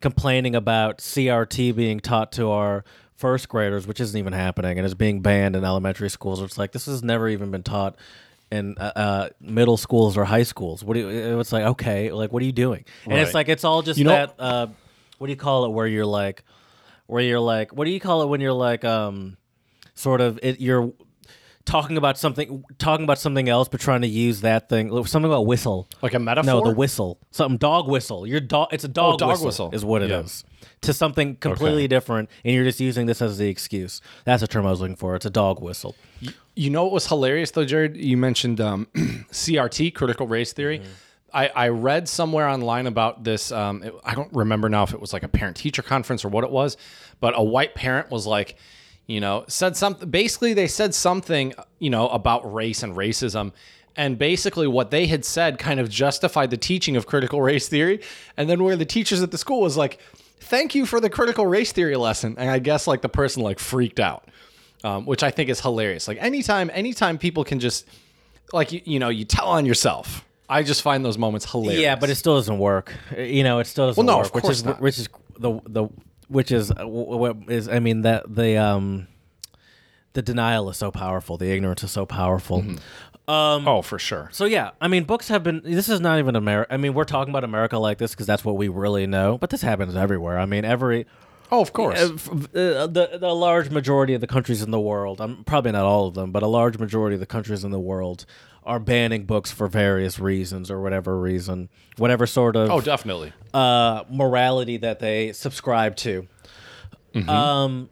complaining about CRT being taught to our first graders, which isn't even happening, and is being banned in elementary schools. It's like this has never even been taught in uh, uh, middle schools or high schools. What do you? It's like okay, like what are you doing? And it's like it's all just You know- that. Uh, what do you call it? Where you're like, where you're like, what do you call it when you're like, um, sort of it, you're talking about something, talking about something else, but trying to use that thing. Something about whistle. Like a metaphor. No, the whistle. Something dog whistle. Your dog. It's a dog, Oh, dog whistle, whistle. Is what it is Yeah. To something completely different, and you're just using this as the excuse. That's the term I was looking for. It's a dog whistle. You know what was hilarious though, Jared? You mentioned um, CRT, critical race theory. Mm-hmm. I, I read somewhere online about this. Um, it- I don't remember now if it was like a parent teacher conference or what it was, but a white parent was like, you know, said something. Basically, they said something, you know, about race and racism. And basically, what they had said kind of justified the teaching of critical race theory. And then where the teachers at the school was like, thank you for the critical race theory lesson. And I guess like the person like freaked out um, which I think is hilarious. Like anytime, anytime people can just like you, you know, you tell on yourself. I just find those moments hilarious. Yeah, but it still doesn't work. You know, it still doesn't Well, no, work. of which course is not. which is the the which is uh, what is I mean that the um the denial is so powerful. The ignorance is so powerful. Um, oh, for sure. So yeah, I mean, books have been. This is not even America. I mean, we're talking about America like this because that's what we really know. But this happens everywhere. I mean, every Oh, of course. uh, the the large majority of the countries in the world. I'm probably not all of them, but a large majority of the countries in the world are banning books for various reasons or whatever reason, whatever sort of oh, definitely. uh, morality that they subscribe to. Mm-hmm. Um,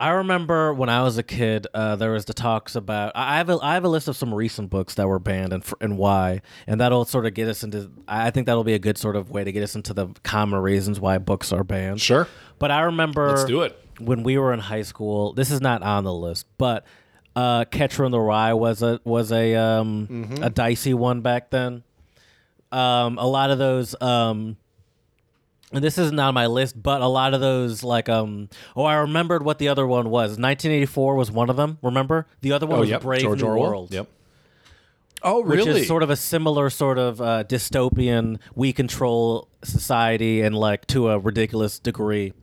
I remember when I was a kid, uh, there was the talks about. I have a I have a list of some recent books that were banned and f- and why, and that'll sort of get us into. I think that'll be a good sort of way to get us into the common reasons why books are banned. Sure. But I remember Let's do it. when we were in high school. This is not on the list, but uh, Catcher in the Rye was a was a um, Mm-hmm. a dicey one back then. Um, a lot of those. Um, and this isn't on my list, but a lot of those, like, um, oh, I remembered what the other one was. 1984 was one of them. Remember, the other one Oh, was yep. Brave George New Orwell. World. Yep. Oh, really? Which is sort of a similar sort of uh, dystopian. We control society and like to a ridiculous degree,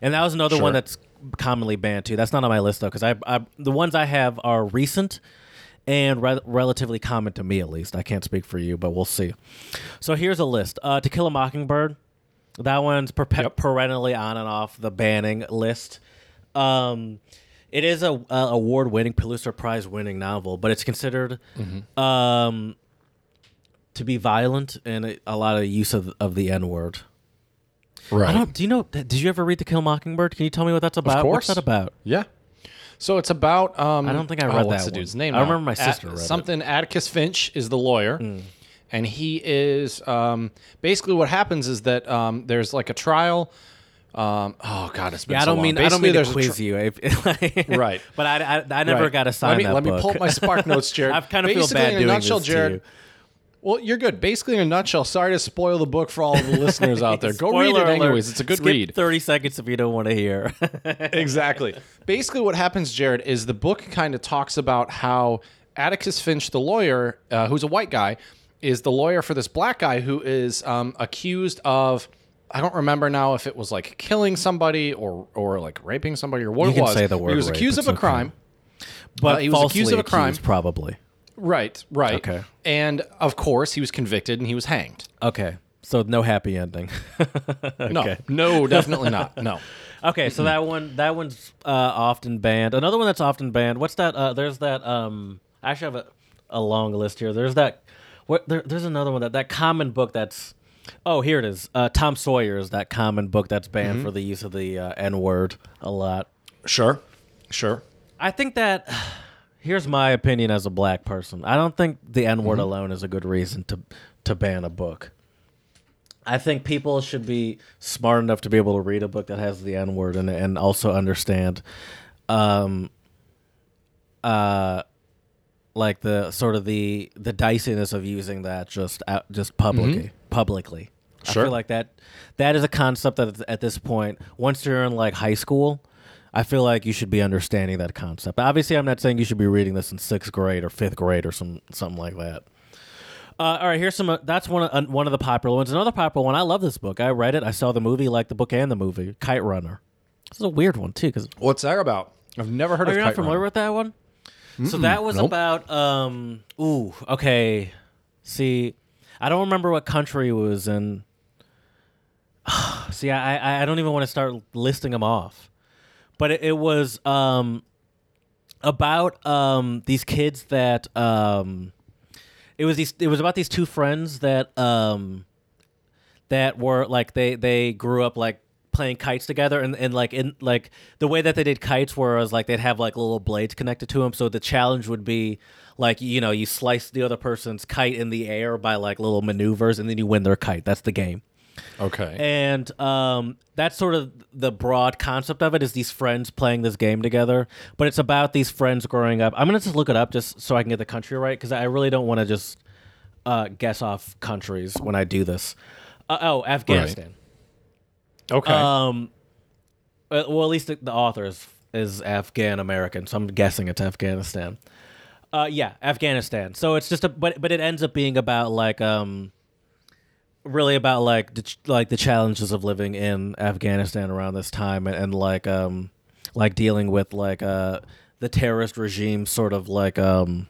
and that was another Sure. one that's commonly banned too. That's not on my list though, because I, I the ones I have are recent, and re- relatively common to me at least. I can't speak for you, but we'll see. So here's a list: uh, To Kill a Mockingbird. That one's perpe- Yep. perennially on and off the banning list. Um, it is a, a award-winning Pulitzer Prize-winning novel, but it's considered um, to be violent and a, a lot of use of, of the N-word. I Right. don't. Do you know? Did you ever read The Kill Mockingbird? Can you tell me what that's about? What's course. that about? Yeah. So it's about. Um, I don't think I oh, read what's that the dude's name? I remember my At- sister read it. Hmm. something. Atticus Finch is the lawyer, and he is um, basically what happens is that um, there's like a trial. Um, oh God, it's been Yeah, I don't long. mean I don't mean to there's a quiz tri- you, Right. But I, I, I never Right. got to sign let me, that Let me pull up my Spark Notes, Jared. I've kind of feel Basically, bad in a doing nutshell, this Jared. to you. Well, you're good. Basically, in a nutshell, sorry to spoil the book for all of the listeners out there. Go read it alert. anyways. It's a good Skip read. Thirty seconds if you don't want to hear. exactly. Basically, what happens, Jared, is the book kind of talks about how Atticus Finch, the lawyer, uh, who's a white guy, is the lawyer for this black guy who is um, accused of. I don't remember now if it was like killing somebody or or like raping somebody or what You it can was. say the word He was rape, accused of a okay. crime. but Uh, he was accused of a crime. probably. Right, right. Okay. And of course, he was convicted and he was hanged. Okay, so no happy ending. No, no, definitely not. No. Okay, so that one that one's uh, often banned. Another one that's often banned. What's that? Uh, there's that. Um, I actually have a, a long list here. There's that. What? There, there's another one that that common book that's. Oh, here it is. Uh, Tom Sawyer is that common book that's banned for the use of the uh, N word a lot. Sure, sure. I think that. Here's my opinion as a black person. I don't think the N word alone is a good reason to to ban a book. I think people should be smart enough to be able to read a book that has the N word in it and also understand, um, uh, like the sort of the the diciness of using that just out, just publicly publicly. I feel like that that is a concept that at this point, once you're in like high school, I feel like you should be understanding that concept. Obviously, I'm not saying you should be reading this in sixth grade or fifth grade or some something like that. Uh, all right, here's some. Uh, that's one of, uh, one of the popular ones. Another popular one. I love this book. I read it. I saw the movie, like the book and the movie. Kite Runner. This is a weird one too, because What's that about? I've never heard are of you not familiar Runner. with that one? So that was nope. about. Um. Ooh. Okay. See, I don't remember what country it was in. See, I, I I don't even want to start listing them off, but it, it was um about um these kids that um it was these it was about these two friends that um that were like they they grew up like playing kites together and, and like in like the way that they did kites was like they'd have like little blades connected to them so the challenge would be like you know you slice the other person's kite in the air by like little maneuvers and then you win their kite. That's the game. Okay. and um, that's sort of the broad concept of it is these friends playing this game together. But it's about these friends growing up. I'm gonna just look it up just so i can get the country right because i really don't want to just uh, guess off countries when i do this. Uh, oh afghanistan okay. um, well, at least the, the author is, is Afghan American, so I'm guessing it's Afghanistan. Uh, yeah, Afghanistan. So it's just a, but but it ends up being about like um, really about like the like the challenges of living in Afghanistan around this time, and, and like um, like dealing with like uh the terrorist regime, sort of like um,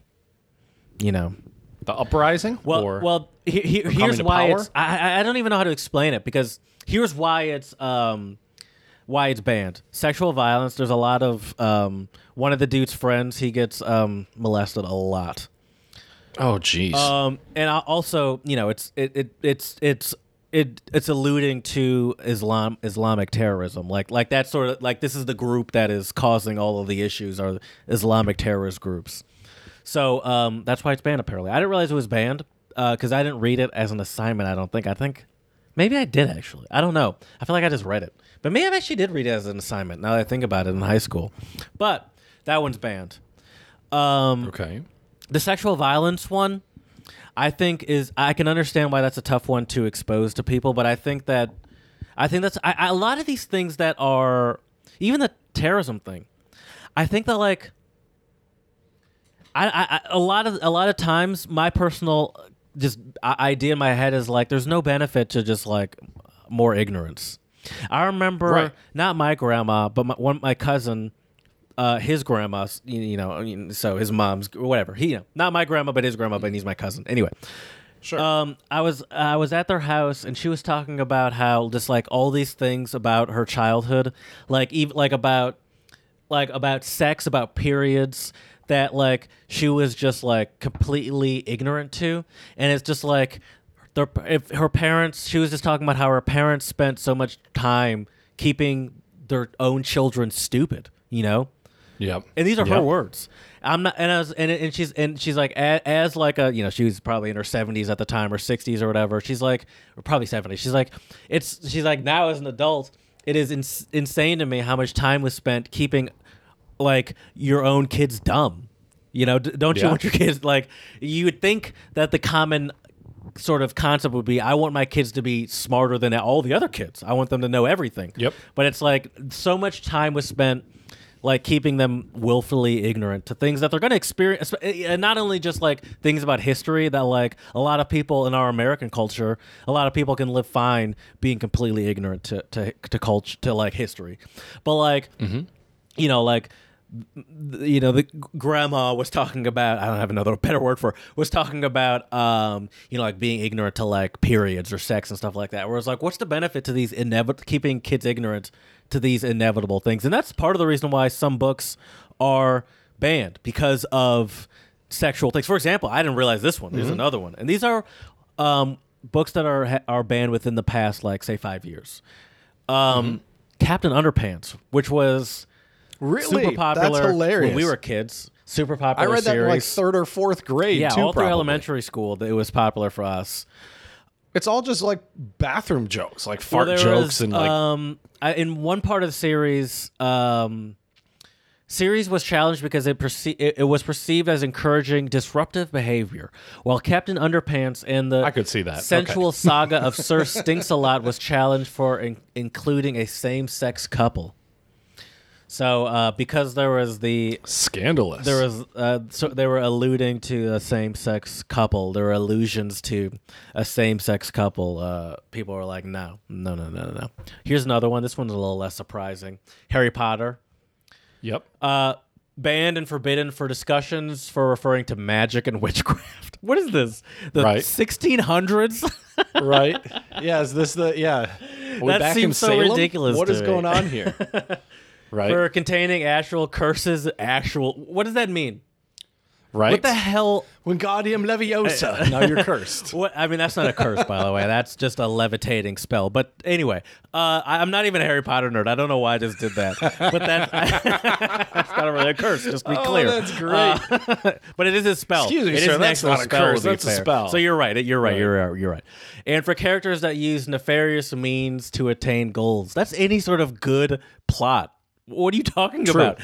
you know, the uprising. well, or? well, he, he, here's why power? it's. I, I- I don't even know how to explain it because here's why it's um, why it's banned. Sexual violence. There's a lot of um, one of the dude's friends. He gets um molested a lot. oh, jeez. Um, and I also, you know, it's it, it it's it's it it's alluding to Islam Islamic terrorism. Like like that sort of like this is the group that is causing all of the issues are Islamic terrorist groups. So um, that's why it's banned. Apparently, I didn't realize it was banned because I didn't read it as an assignment. I don't think. I think maybe I did actually. I don't know. I feel like I just read it, but maybe I actually did read it as an assignment. Now that I think about it in high school, but that one's banned. Um, okay. the sexual violence one, I think is I can understand why that's a tough one to expose to people, but I think that I think that's I, I, a lot of these things that are even the terrorism thing. I think that like I, I, a lot of a lot of times my personal just idea in my head is like there's no benefit to just like more ignorance. I remember Right. not my grandma, but my, one my cousin uh, his grandma, you you know, so his mom's whatever. He, you know, not my grandma, but his grandma, but he's my cousin. Anyway, Sure. um, I was I was at their house and she was talking about how just like all these things about her childhood, like even like about like about sex, about periods that like she was just like completely ignorant to, and it's just like their if her parents. She was just talking about how her parents spent so much time keeping their own children stupid, you know. yep. And these are Yep. her words. I'm not, and I was, and, and she's, and she's like, as, as like a, you know, she was probably in her 70s at the time or 60s or whatever. She's like, or probably 70s. She's like, it's, she's like, now as an adult, it is ins- insane to me how much time was spent keeping, like, your own kids dumb. You know, d- don't you Yeah. want your kids like? You would think that the common sort of concept would be I want my kids to be smarter than all the other kids. I want them to know everything. Yep. But it's like so much time was spent like keeping them willfully ignorant to things that they're going to experience eh, and eh, not only just like things about history that like a lot of people in our American culture, a lot of people can live fine being completely ignorant to to to culture to like history. But like mm-hmm. you know like you know the grandma was talking about i don't have another better word for it, was talking about um you know like being ignorant to like periods or sex and stuff like that. Where it's like what's the benefit to these inevitable keeping kids ignorant to these inevitable things? And that's part of the reason why some books are banned because of sexual things. For example i didn't realize this one. There's another one. And these are um books that are are banned within the past like say five years. Um captain underpants which was Really? super popular That's hilarious. when we were kids. Super popular. I read that in like third or fourth grade yeah, too. all through probably. elementary school, that it was popular for us. It's all just like bathroom jokes, like Well, fart there jokes was, and like um, I, in one part of the series, um, series was challenged because it, perce- it, it was perceived as encouraging disruptive behavior, while Captain Underpants and the I could see that. sensual saga of Sir Stinks a Lot was challenged for in- including a same-sex couple. So, uh, because there was the scandalous. there was uh, so they were alluding to a same-sex couple. There were allusions to a same-sex couple. Uh, people were like, "No, no, no, no, no, no." Here's another one. This one's a little less surprising. Harry Potter, Yep. uh, banned and forbidden for discussions for referring to magic and witchcraft. What is this? The Right. 1600s? right. Yeah. Is this the yeah? That back in seems so Salem? ridiculous What is me. going on here? Right. for containing actual curses. Actual. What does that mean? right. What the hell? Wingardium Leviosa. now you're cursed. What I mean, that's not a curse, by the way. That's just a levitating spell. But anyway, uh, I, I'm not even a Harry Potter nerd. I don't know why I just did that. But that, that's not really a curse. Just to be Oh, clear. that's great. Uh, but it is a spell. Excuse me, It is sir, an that's not a spell, curse, to be that's a spell. So you're right. You're right. Right. You're right. You're right. And for characters that use nefarious means to attain goals, that's any sort of good plot. What are you talking True. about?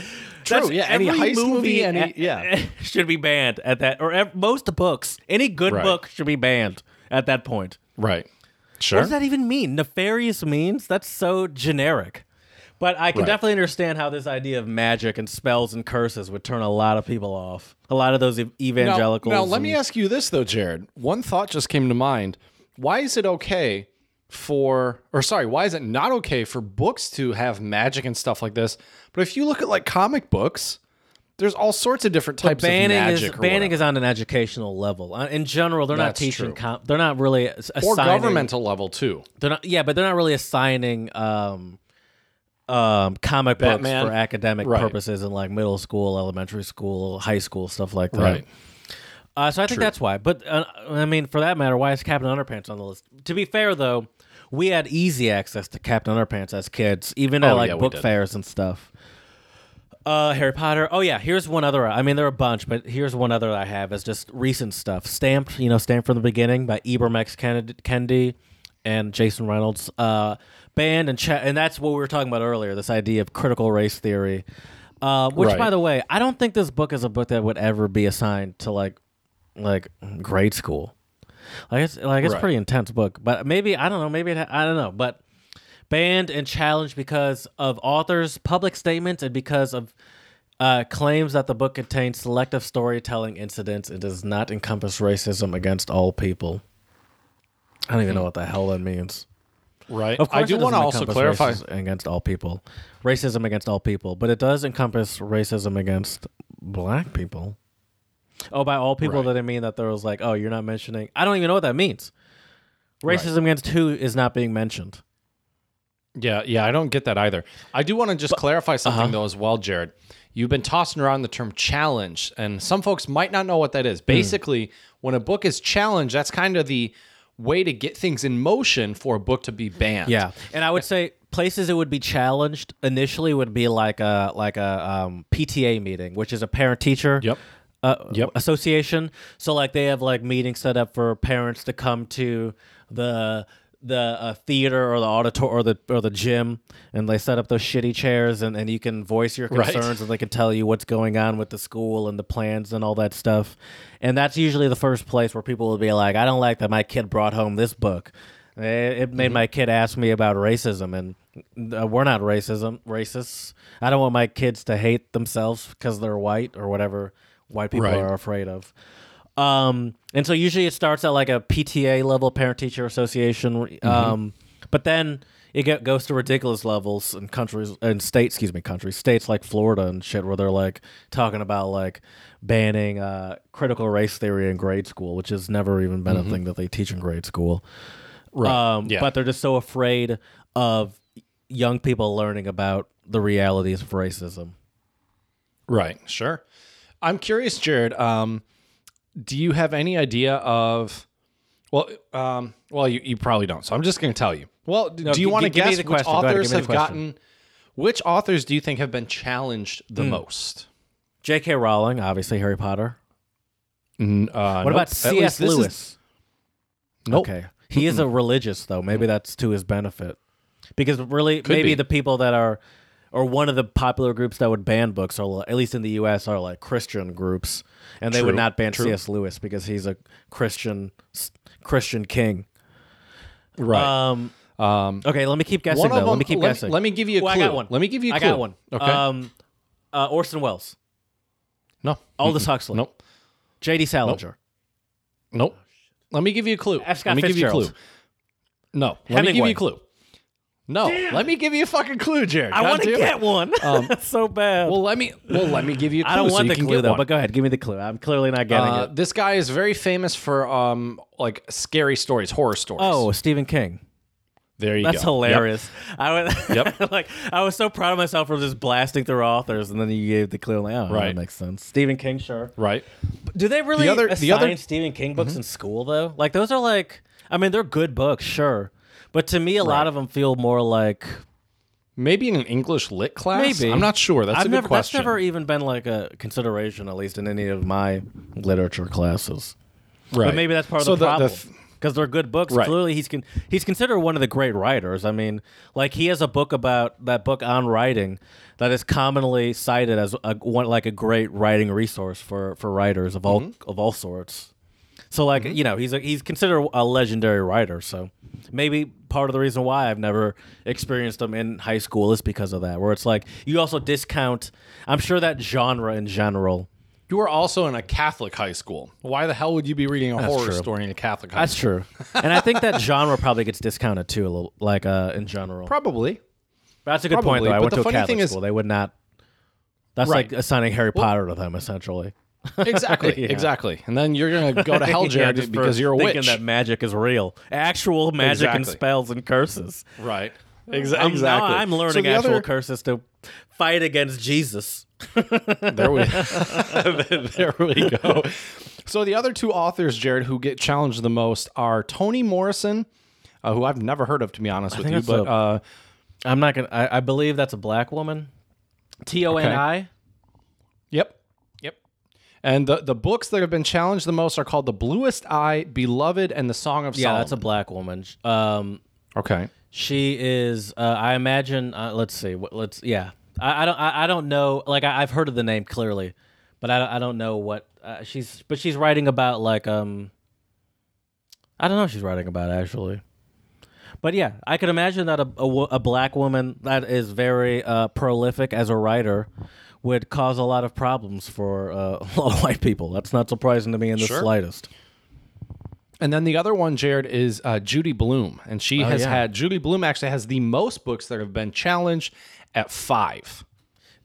True, That's yeah, any heist movie, any- a- yeah. should be banned at that, or ev- most books. Any good Right. book should be banned at that point. Right. Sure. What does that even mean? Nefarious means? That's so generic. But I can Right. definitely understand how this idea of magic and spells and curses would turn a lot of people off. A lot of those ev- Now, evangelicals. now, let me ask you this though, Jared. One thought just came to mind. Why is it okay for, or sorry, why is it not okay for books to have magic and stuff like this? But if you look at like comic books, there's all sorts of different types banning of is magic. or banning is on an educational level. Uh, In general, they're not teaching. Com- they're not really ass- or governmental level too. They're not. Yeah, but they're not really assigning um, um, comic Batman? books for academic Right. purposes in like middle school, elementary school, high school, stuff like that. Right. Uh, so I think that's why. But uh, I mean, for that matter, why is Captain Underpants on the list? To be fair, though, we had easy access to Captain Underpants as kids, even at Oh, like yeah, we book did. fairs and stuff. Uh, Harry Potter. Oh yeah, here's one other. I mean, there are a bunch, but here's one other I have is just recent stuff. Stamped, you know, Stamped from the Beginning by Ibram X Kennedy, Kendi and Jason Reynolds. Uh, banned and cha- and that's what we were talking about earlier. This idea of critical race theory. Uh, which, Right. by the way, I don't think this book is a book that would ever be assigned to like like grade school. Like it's like it's Right. pretty intense book, but maybe I don't know. Maybe it ha- I don't know, but banned and challenged because of authors' public statements and because of uh, claims that the book contains selective storytelling incidents and does not encompass racism against all people. I don't even know what the hell that means. Right. Of course, I do want to also clarify. against all people, racism against all people, but it does encompass racism against black people. Oh, by all people, Right. that I mean that there was like, oh, you're not mentioning. I don't even know what that means. Racism against who is not being mentioned. Yeah, yeah, I don't get that either. I do want to just clarify something uh-huh. though as well, Jared. You've been tossing around the term challenge, and some folks might not know what that is. Hmm. Basically, when a book is challenged, that's kind of the way to get things in motion for a book to be banned. Yeah, and I would say places it would be challenged initially would be like a like a um, PTA meeting, which is a parent teacher Yep. Uh, Yep. association. So like they have like meetings set up for parents to come to the the uh, theater or the auditor or the or the gym, and they set up those shitty chairs, and, and you can voice your Right. concerns, and they can tell you what's going on with the school and the plans and all that stuff. And that's usually the first place where people will be like, "I don't like that my kid brought home this book." It it Mm-hmm. made my kid ask me about racism, and uh, we're not racism racists. I don't want my kids to hate themselves because they're white or whatever white people Right. are afraid of. Um, and so usually it starts at like a PTA level, parent teacher association. Mm-hmm. Um, but then it get, goes to ridiculous levels in countries and states, excuse me, countries, states like Florida and shit, where they're like talking about like banning uh, critical race theory in grade school, which has never even been a thing that they teach in grade school. Mm-hmm. Right. Um, Yeah. But they're just so afraid of young people learning about the realities of racism. Right. Sure. I'm curious, Jared. Um, do you have any idea of? Well, um, well, you, you probably don't. So I'm just going to tell you. Well, do gi- you want to me guess the which question. Go ahead, authors have gotten? Which authors do you think have been challenged the most? J.K. Rowling, obviously Harry Potter. Uh, What nope. about C.S. this is- Lewis? Nope. Okay. He is a religious though. Maybe that's to his benefit. Because really maybe be. the people that are or one of the popular groups that would ban books are at least in the US are like Christian groups and they would not ban true. C.S. Lewis because he's a Christian Christian king. Right. Um Um, okay, let me keep guessing though. them. let me keep let, guessing. let me give you a clue. I got one. Let me give you A clue. I got one. Okay. Um uh, Orson Welles, no. Aldous Huxley, Nope. J.D. Salinger, Nope. Let me give you a clue. F. Scott let me give you a clue. Fitzgerald. No. Let me give you a clue. No. Let me give you a fucking clue, Jared. I want to damn it. get one. so bad. Well, let me. Well, let me give you a clue. I don't so want you the clue though, one. but go ahead, give me the clue. I'm clearly not getting Uh, it. this guy is very famous for um like scary stories, horror stories. Oh, Stephen King. there you That's go. That's hilarious. I was Yep. like I was so proud of myself for just blasting through authors, and then you gave the clue. Like, oh, Right. that makes sense. Stephen King, sure. Right. Do they really The other- assign the other- Mm-hmm. Stephen King books in school though? Like those are like, I mean, they're good books, sure, but to me, a lot of them feel more like Maybe in an English lit class. Maybe. I'm not sure. That's I've a good never. question. That's never even been like a consideration, at least in any of my literature classes. right. But maybe that's part So of the the- the problem. th- Because they're good books. Right. Clearly, he's con- he's considered one of the great writers. I mean, like he has a book about that book on writing that is commonly cited as a, one like a great writing resource for, for writers of all Mm-hmm. of all sorts. So, like you know, he's a, he's considered a legendary writer. So maybe part of the reason why I've never experienced him in high school is because of that. Where it's like you also discount. I'm sure that genre in general. you were also in a Catholic high school. Why the hell would you be reading a horror true. story in a Catholic high That's school? That's true, and I think that genre probably gets discounted too, a little, like uh, in general. Probably. That's a good point, Probably, though. I went to a Catholic thing is- school. They would not. That's Right. like assigning Harry Potter to them, essentially. Exactly. Yeah. Exactly. And then you're gonna go to hell, Jared, just for because you're a thinking witch. that magic is real. Actual magic and spells and curses. right. I'm, Exactly. now I'm learning the actual other- curses to fight against Jesus. there we there we go. So the other two authors, Jared, who get challenged the most are Toni Morrison, uh, who I've never heard of, to be honest with you, but a- uh, I'm not gonna. I, I believe that's a black woman. T O N I. And the, the books that have been challenged the most are called The Bluest Eye, Beloved, and The Song of Yeah, Solomon. that's a black woman. Um, Okay. She is. Uh, I imagine. Uh, let's see. What, let's. Yeah. I, I don't. I, I don't know. Like I, I've heard of the name clearly, but I, don't- I don't know what uh, she's. But she's writing about like um. I don't know. What she's writing about actually. But yeah, I could imagine that a, a, a black woman that is very uh, prolific as a writer would cause a lot of problems for uh, a lot of white people. That's not surprising to me in the Sure. slightest. And then the other one, Jared, is uh, Judy Blume, and she has yeah. had Judy Blume actually has the most books that have been challenged at five,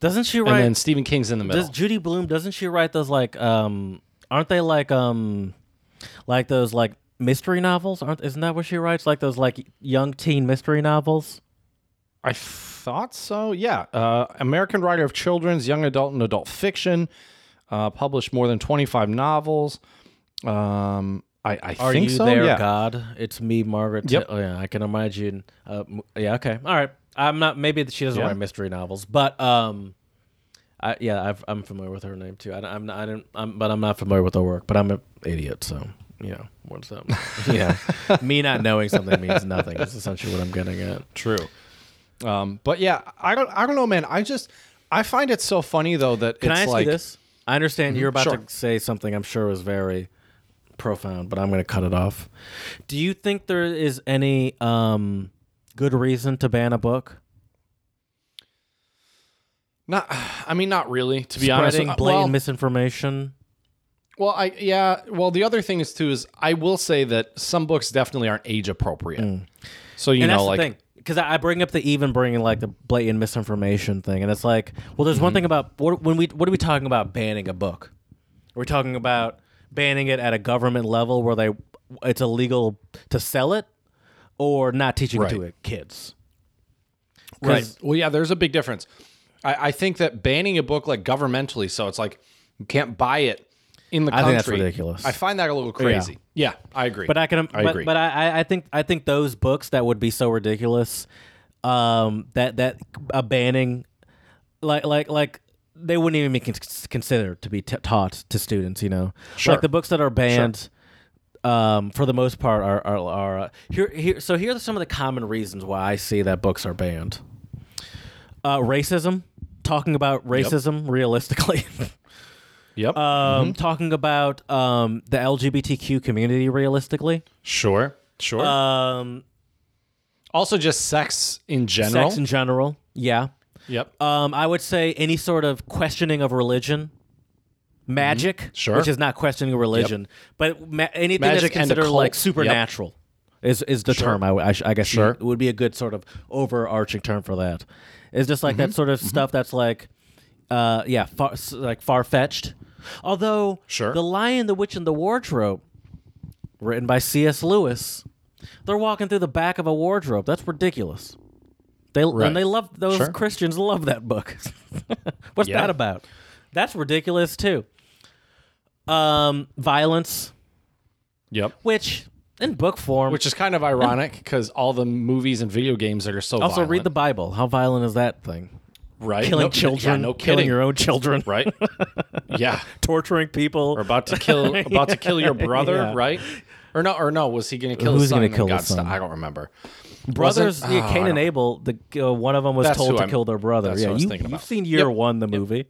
Doesn't she write? and then Stephen King's in the middle. does Judy Blume? Doesn't she write those like? um Aren't they like um, like those like mystery novels? Aren't isn't that what she writes? Like those like young teen mystery novels? I thought so. Yeah, uh, American writer of children's, young adult, and adult fiction. Uh, published more than twenty five novels. Um, I, I Are think you so. there, yeah. God? It's me, Margaret. Yep. oh yeah, I can imagine. Uh, yeah, okay, all right. I'm not. Maybe she doesn't Yeah. write mystery novels, but um, I yeah, I've, I'm familiar with her name too. I, I'm not. I didn't. I'm, but I'm not familiar with her work. But I'm an idiot, so you know what's that? yeah, me not knowing something means nothing. That's essentially what I'm getting at. True. Um, but yeah, I don't. I don't know, man. I just I find it so funny though that Can it's I ask like you this? I understand you're about Sure. to say something I'm sure was very profound, but I'm going to cut it off. Do you think there is any um, good reason to ban a book? not. I mean, not really. To be honest, Spreading Uh, blatant well, misinformation. well, I yeah. Well, the other thing is too is I will say that some books definitely aren't age appropriate. So you Mm. and know, like. Because I bring up the even bringing like the blatant misinformation thing, and it's like, well, there's Mm-hmm. one thing about what, when we what are we talking about banning a book? We're we talking about banning it at a government level where they it's illegal to sell it, or not teaching it to it kids? Right. Well, yeah, there's a big difference. I, I think that banning a book like governmentally, so it's like you can't buy it in the I country. think that's ridiculous. I find that a little crazy. Yeah, I agree. But I can, I but, agree. but I, I- I think, I think those books that would be so ridiculous, um, that that a banning, like, like, like they wouldn't even be con- considered to be t- taught to students. You know, Sure. like the books that are banned, um, for the most part, are are, are uh, here. Here, so here are some of the common reasons why I see that books are banned. Uh, racism, talking about racism realistically. yep. um, talking about um, the LGBTQ community realistically. sure. Sure. Um, also, just sex in general. sex in general, yeah. yep. Um, I would say any sort of questioning of religion, magic, Mm-hmm. Sure. which is not questioning religion, but ma- anything Magic that's and considered like occult. supernatural is is the term. I, w- I sh- I guess Sure. it would be a good sort of overarching term for that. It's just like Mm-hmm. that sort of stuff that's like, uh, yeah, far, like far fetched. Although, Sure. the Lion, the Witch, and the Wardrobe, written by C.S. Lewis, they're walking through the back of a wardrobe. That's ridiculous. They Right. and they love those Sure. Christians love that book. What's Yeah. that about? That's ridiculous too. Um, violence, Yep. which in book form, Which is kind of ironic because all the movies and video games that are so also read the Bible. How violent is that thing? Right Killing No- children, yeah, no killing kidding. your own children, right. yeah. torturing people. Or about to kill about to kill your brother, Yeah. right? Or no, or no, was he going to kill Who's gonna kill the God sto- son? I don't remember. Brothers, yeah, oh, Cain and Abel. The uh, one of them was That's told to I'm- kill their brother. yeah, what I was you, about. seen Year Yep. One, the movie.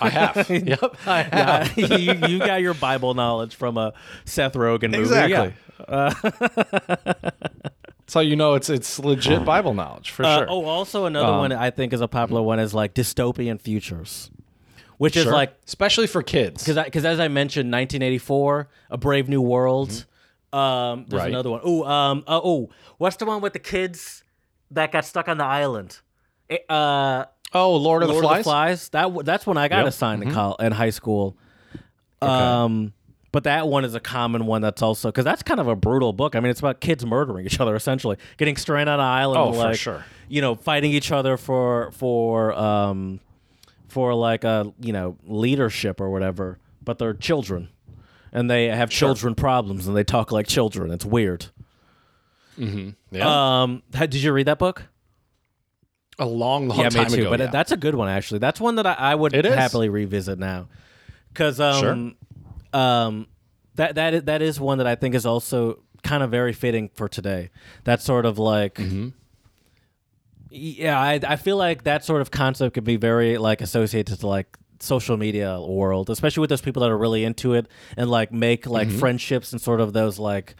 I have. yep, I have. Yeah, you, you got your Bible knowledge from a Seth Rogen movie. Exactly. Yeah. That's how you know it's it's legit Bible knowledge for Uh, sure. Oh, also another Um, one I think is a popular one is like dystopian futures, which is Sure. like especially for kids. because because as I mentioned, 1984, A Brave New World. Um, there's Mm-hmm. Right. another one. Oh, um, uh, oh, what's the one with the kids that got stuck on the island? Eh, Uh, oh, Lord of the Lord Flies. of the Flies. That w- that's when I got Yep. Mm-hmm. assigned in col- in high school. Um, but that one is a common one. That's also because that's kind of a brutal book. I mean, it's about kids murdering each other essentially, getting stranded on an island. Oh, and, for like, sure. You know, fighting each other for for um for like a you know leadership or whatever. But they're children, and they have children problems, and they talk like children. It's weird. Yeah, Um, did you read that book? a long, long yeah, time too. ago. but yeah. that's a good one actually. That's one that I, I would happily revisit now, because um, um, that that is, that is one that I think is also kind of very fitting for today. That sort of like. Mm-hmm. Yeah, I, I feel like that sort of concept could be very like associated to like social media world, especially with those people that are really into it and like make like Mm-hmm. friendships and sort of those like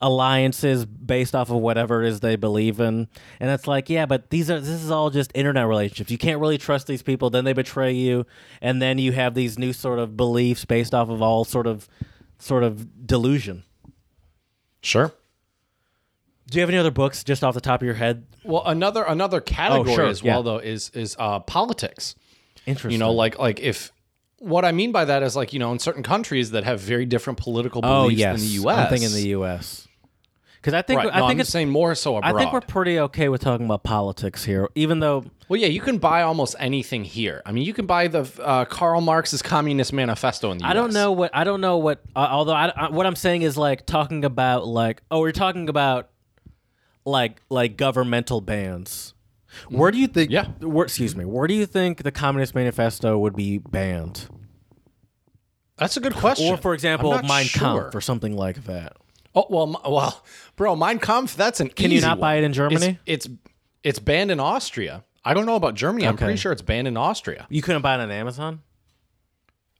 alliances based off of whatever it is they believe in. And it's like, yeah, but these are this is all just internet relationships. You can't really trust these people, then they betray you, and then you have these new sort of beliefs based off of all sort of sort of delusion. Sure. Do you have any other books just off the top of your head? Well, another another category sure, as well yeah. though is is uh, politics. Interesting. You know, like like if what I mean by that is like you know in certain countries that have very different political oh beliefs yes, than the U.S. I'm thinking the U.S. Because I think Right. I no, think I'm it's saying more so abroad. I think we're pretty okay with talking about politics here, even though well, yeah, you can buy almost anything here. I mean, you can buy the uh, Karl Marx's Communist Manifesto in the U.S. I don't know what I don't know what. Uh, although I, I, what I'm saying is like talking about like oh we're talking about like like governmental bans. Where do you think? Yeah. Where, excuse me. Where do you think the Communist Manifesto would be banned? That's a good question. Or for example, Mein sure. Kampf or something like that. Oh well, well, bro, Mein Kampf. That's an. Can you not buy it in Germany? It's, it's it's banned in Austria. I don't know about Germany. I'm Okay. pretty sure it's banned in Austria. You couldn't buy it on Amazon.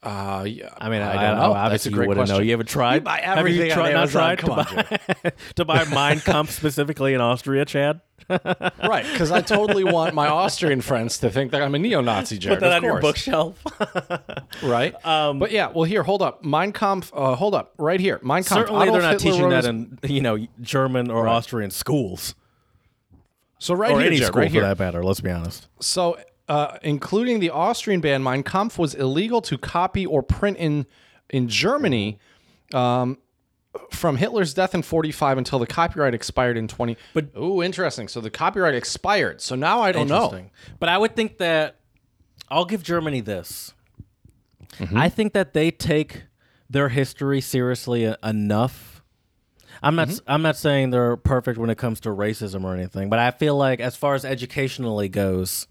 Uh, yeah, I mean, I, I don't know. That's a Obviously, great you wouldn't know. You ever tried? You buy Have everything you on tried, not tried Come on, to buy to buy Mein Kampf specifically in Austria, Chad? Right? Because I totally want my Austrian friends to think that I'm a neo-Nazi, Jared. Put that of on your bookshelf. right? Um, but yeah, well, here, hold up, Mein Kampf. Uh, hold up, right here, Mein Kampf. Certainly, Adolf they're not Hitler teaching wrote that in you know German or Austrian schools So right or here, any Jared, school right for here. that matter. Let's be honest. So, uh, including the Austrian ban, Mein Kampf was illegal to copy or print in in Germany um, from Hitler's death in 45 until the copyright expired in 20. But- oh, interesting. So the copyright expired. So now I don't know. Interesting. But I would think that I'll give Germany this. Mm-hmm. I think that they take their history seriously e- enough. I'm not. Mm-hmm. I'm not saying they're perfect when it comes to racism or anything, but I feel like as far as educationally goes,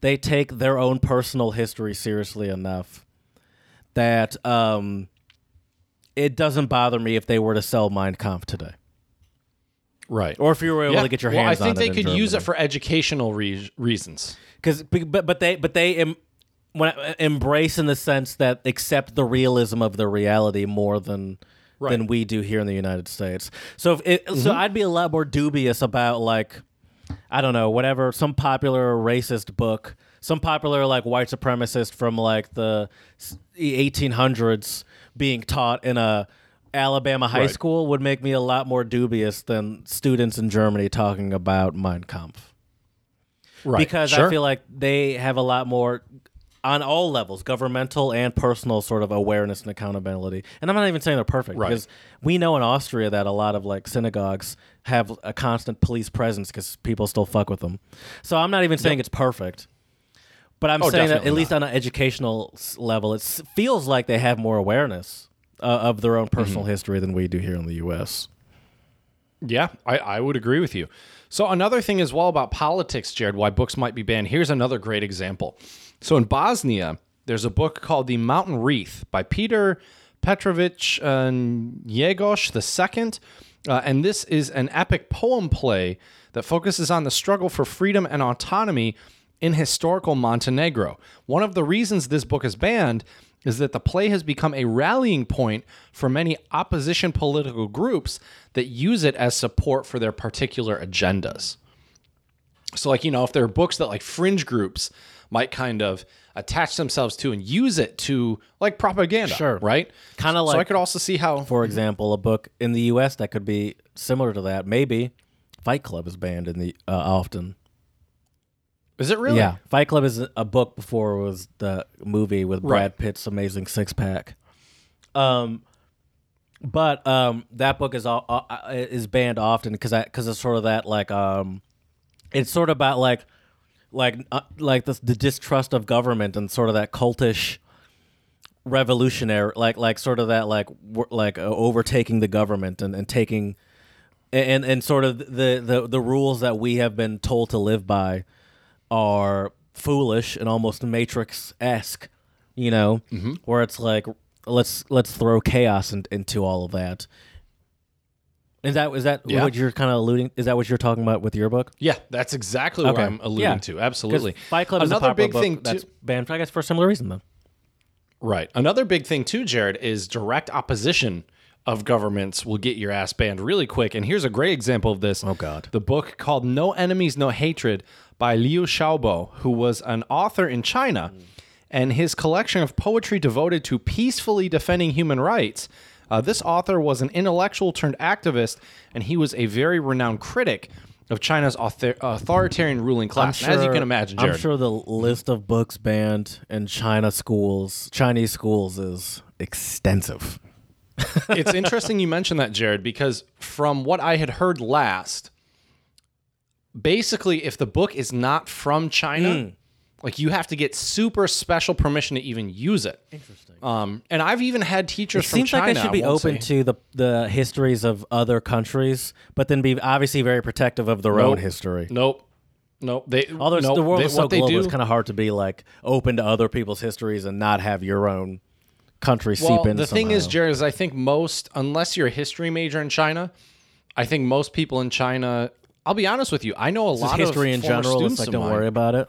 they take their own personal history seriously enough that um, it doesn't bother me if they were to sell Mein Kampf today, Right. or if you were able Yeah. to get your hands well, I think they could use it for educational re- reasons. because but but they but they em, when embrace in the sense that accept the realism of the reality more than than we do here in the United States. So if it, so, mm-hmm. I'd be a lot more dubious about like I don't know whatever some popular racist book, some popular like white supremacist from like the 1800s being taught in a Alabama high Right. school would make me a lot more dubious than students in Germany talking about Mein Kampf Right. because Sure. I feel like they have a lot more on all levels, governmental and personal sort of awareness and accountability. And I'm not even saying they're perfect Right. because we know in Austria that a lot of like synagogues have a constant police presence because people still fuck with them. So I'm not even saying it's perfect. But I'm Oh, saying that at least on an educational level, it feels like they have more awareness uh, of their own personal Mm-hmm. history than we do here in the U.S. Yeah, I, I would agree with you. So another thing as well about politics, Jared, why books might be banned. Here's another great example. So in Bosnia, there's a book called The Mountain Wreath by Peter Petrovich uh, Jegosh II. Uh, and this is an epic poem play that focuses on the struggle for freedom and autonomy in historical Montenegro. One of the reasons this book is banned is that the play has become a rallying point for many opposition political groups that use it as support for their particular agendas. So, like, you know, if there are books that like fringe groups might kind of attach themselves to and use it to like propaganda, Sure. right? Kinda So I could also see how For example, a book in the U.S. that could be similar to that. Maybe Fight Club is banned in the uh, often. Is it really? Yeah, Fight Club is a book before it was the movie with Brad Right. Pitt's amazing six pack. Um, but um, that book is all, uh, uh, is banned often because because it's sort of that like um, it's sort of about like like uh, like the, the distrust of government and sort of that cultish revolutionary like like sort of that like wor- like uh, overtaking the government and, and taking and and sort of the, the the rules that we have been told to live by are foolish and almost matrix esque you know mm-hmm. where it's like let's let's throw chaos in, into all of that is that is that Yeah. what you're kind of alluding is that what you're talking about with your book Yeah, that's exactly what I'm alluding Yeah. to. Absolutely. Fight Club is a Another big book thing that's too. banned, I guess, for a similar reason, though. Right. Another big thing too, Jared, is direct opposition of governments will get your ass banned really quick. And here's a great example of this. Oh, God. The book called No Enemies, No Hatred by Liu Xiaobo, who was an author in China, and his collection of poetry devoted to peacefully defending human rights Uh, this author was an intellectual turned activist, and he was a very renowned critic of China's author- authoritarian ruling class. And as you can imagine, Jared. I'm sure the list of books banned in China schools, Chinese schools, is extensive. It's interesting you mentioned that, Jared, because from what I had heard last, basically, if the book is not from China, Hmm. like you have to get super special permission to even use it. Interesting. Um, and I've even had teachers It from seems China. like they should be open say- to the the histories of other countries, but then be obviously very protective of their own history. Nope. Nope. They, Although nope. the world they, is so what they global, do, it's kind of hard to be like open to other people's histories and not have your own country well, seep in. the thing is. Jared, is I think most, unless you're a history major in China, I think most people in China. I'll be honest with you. I know a Just lot of history in general. It's like don't mine. worry about it.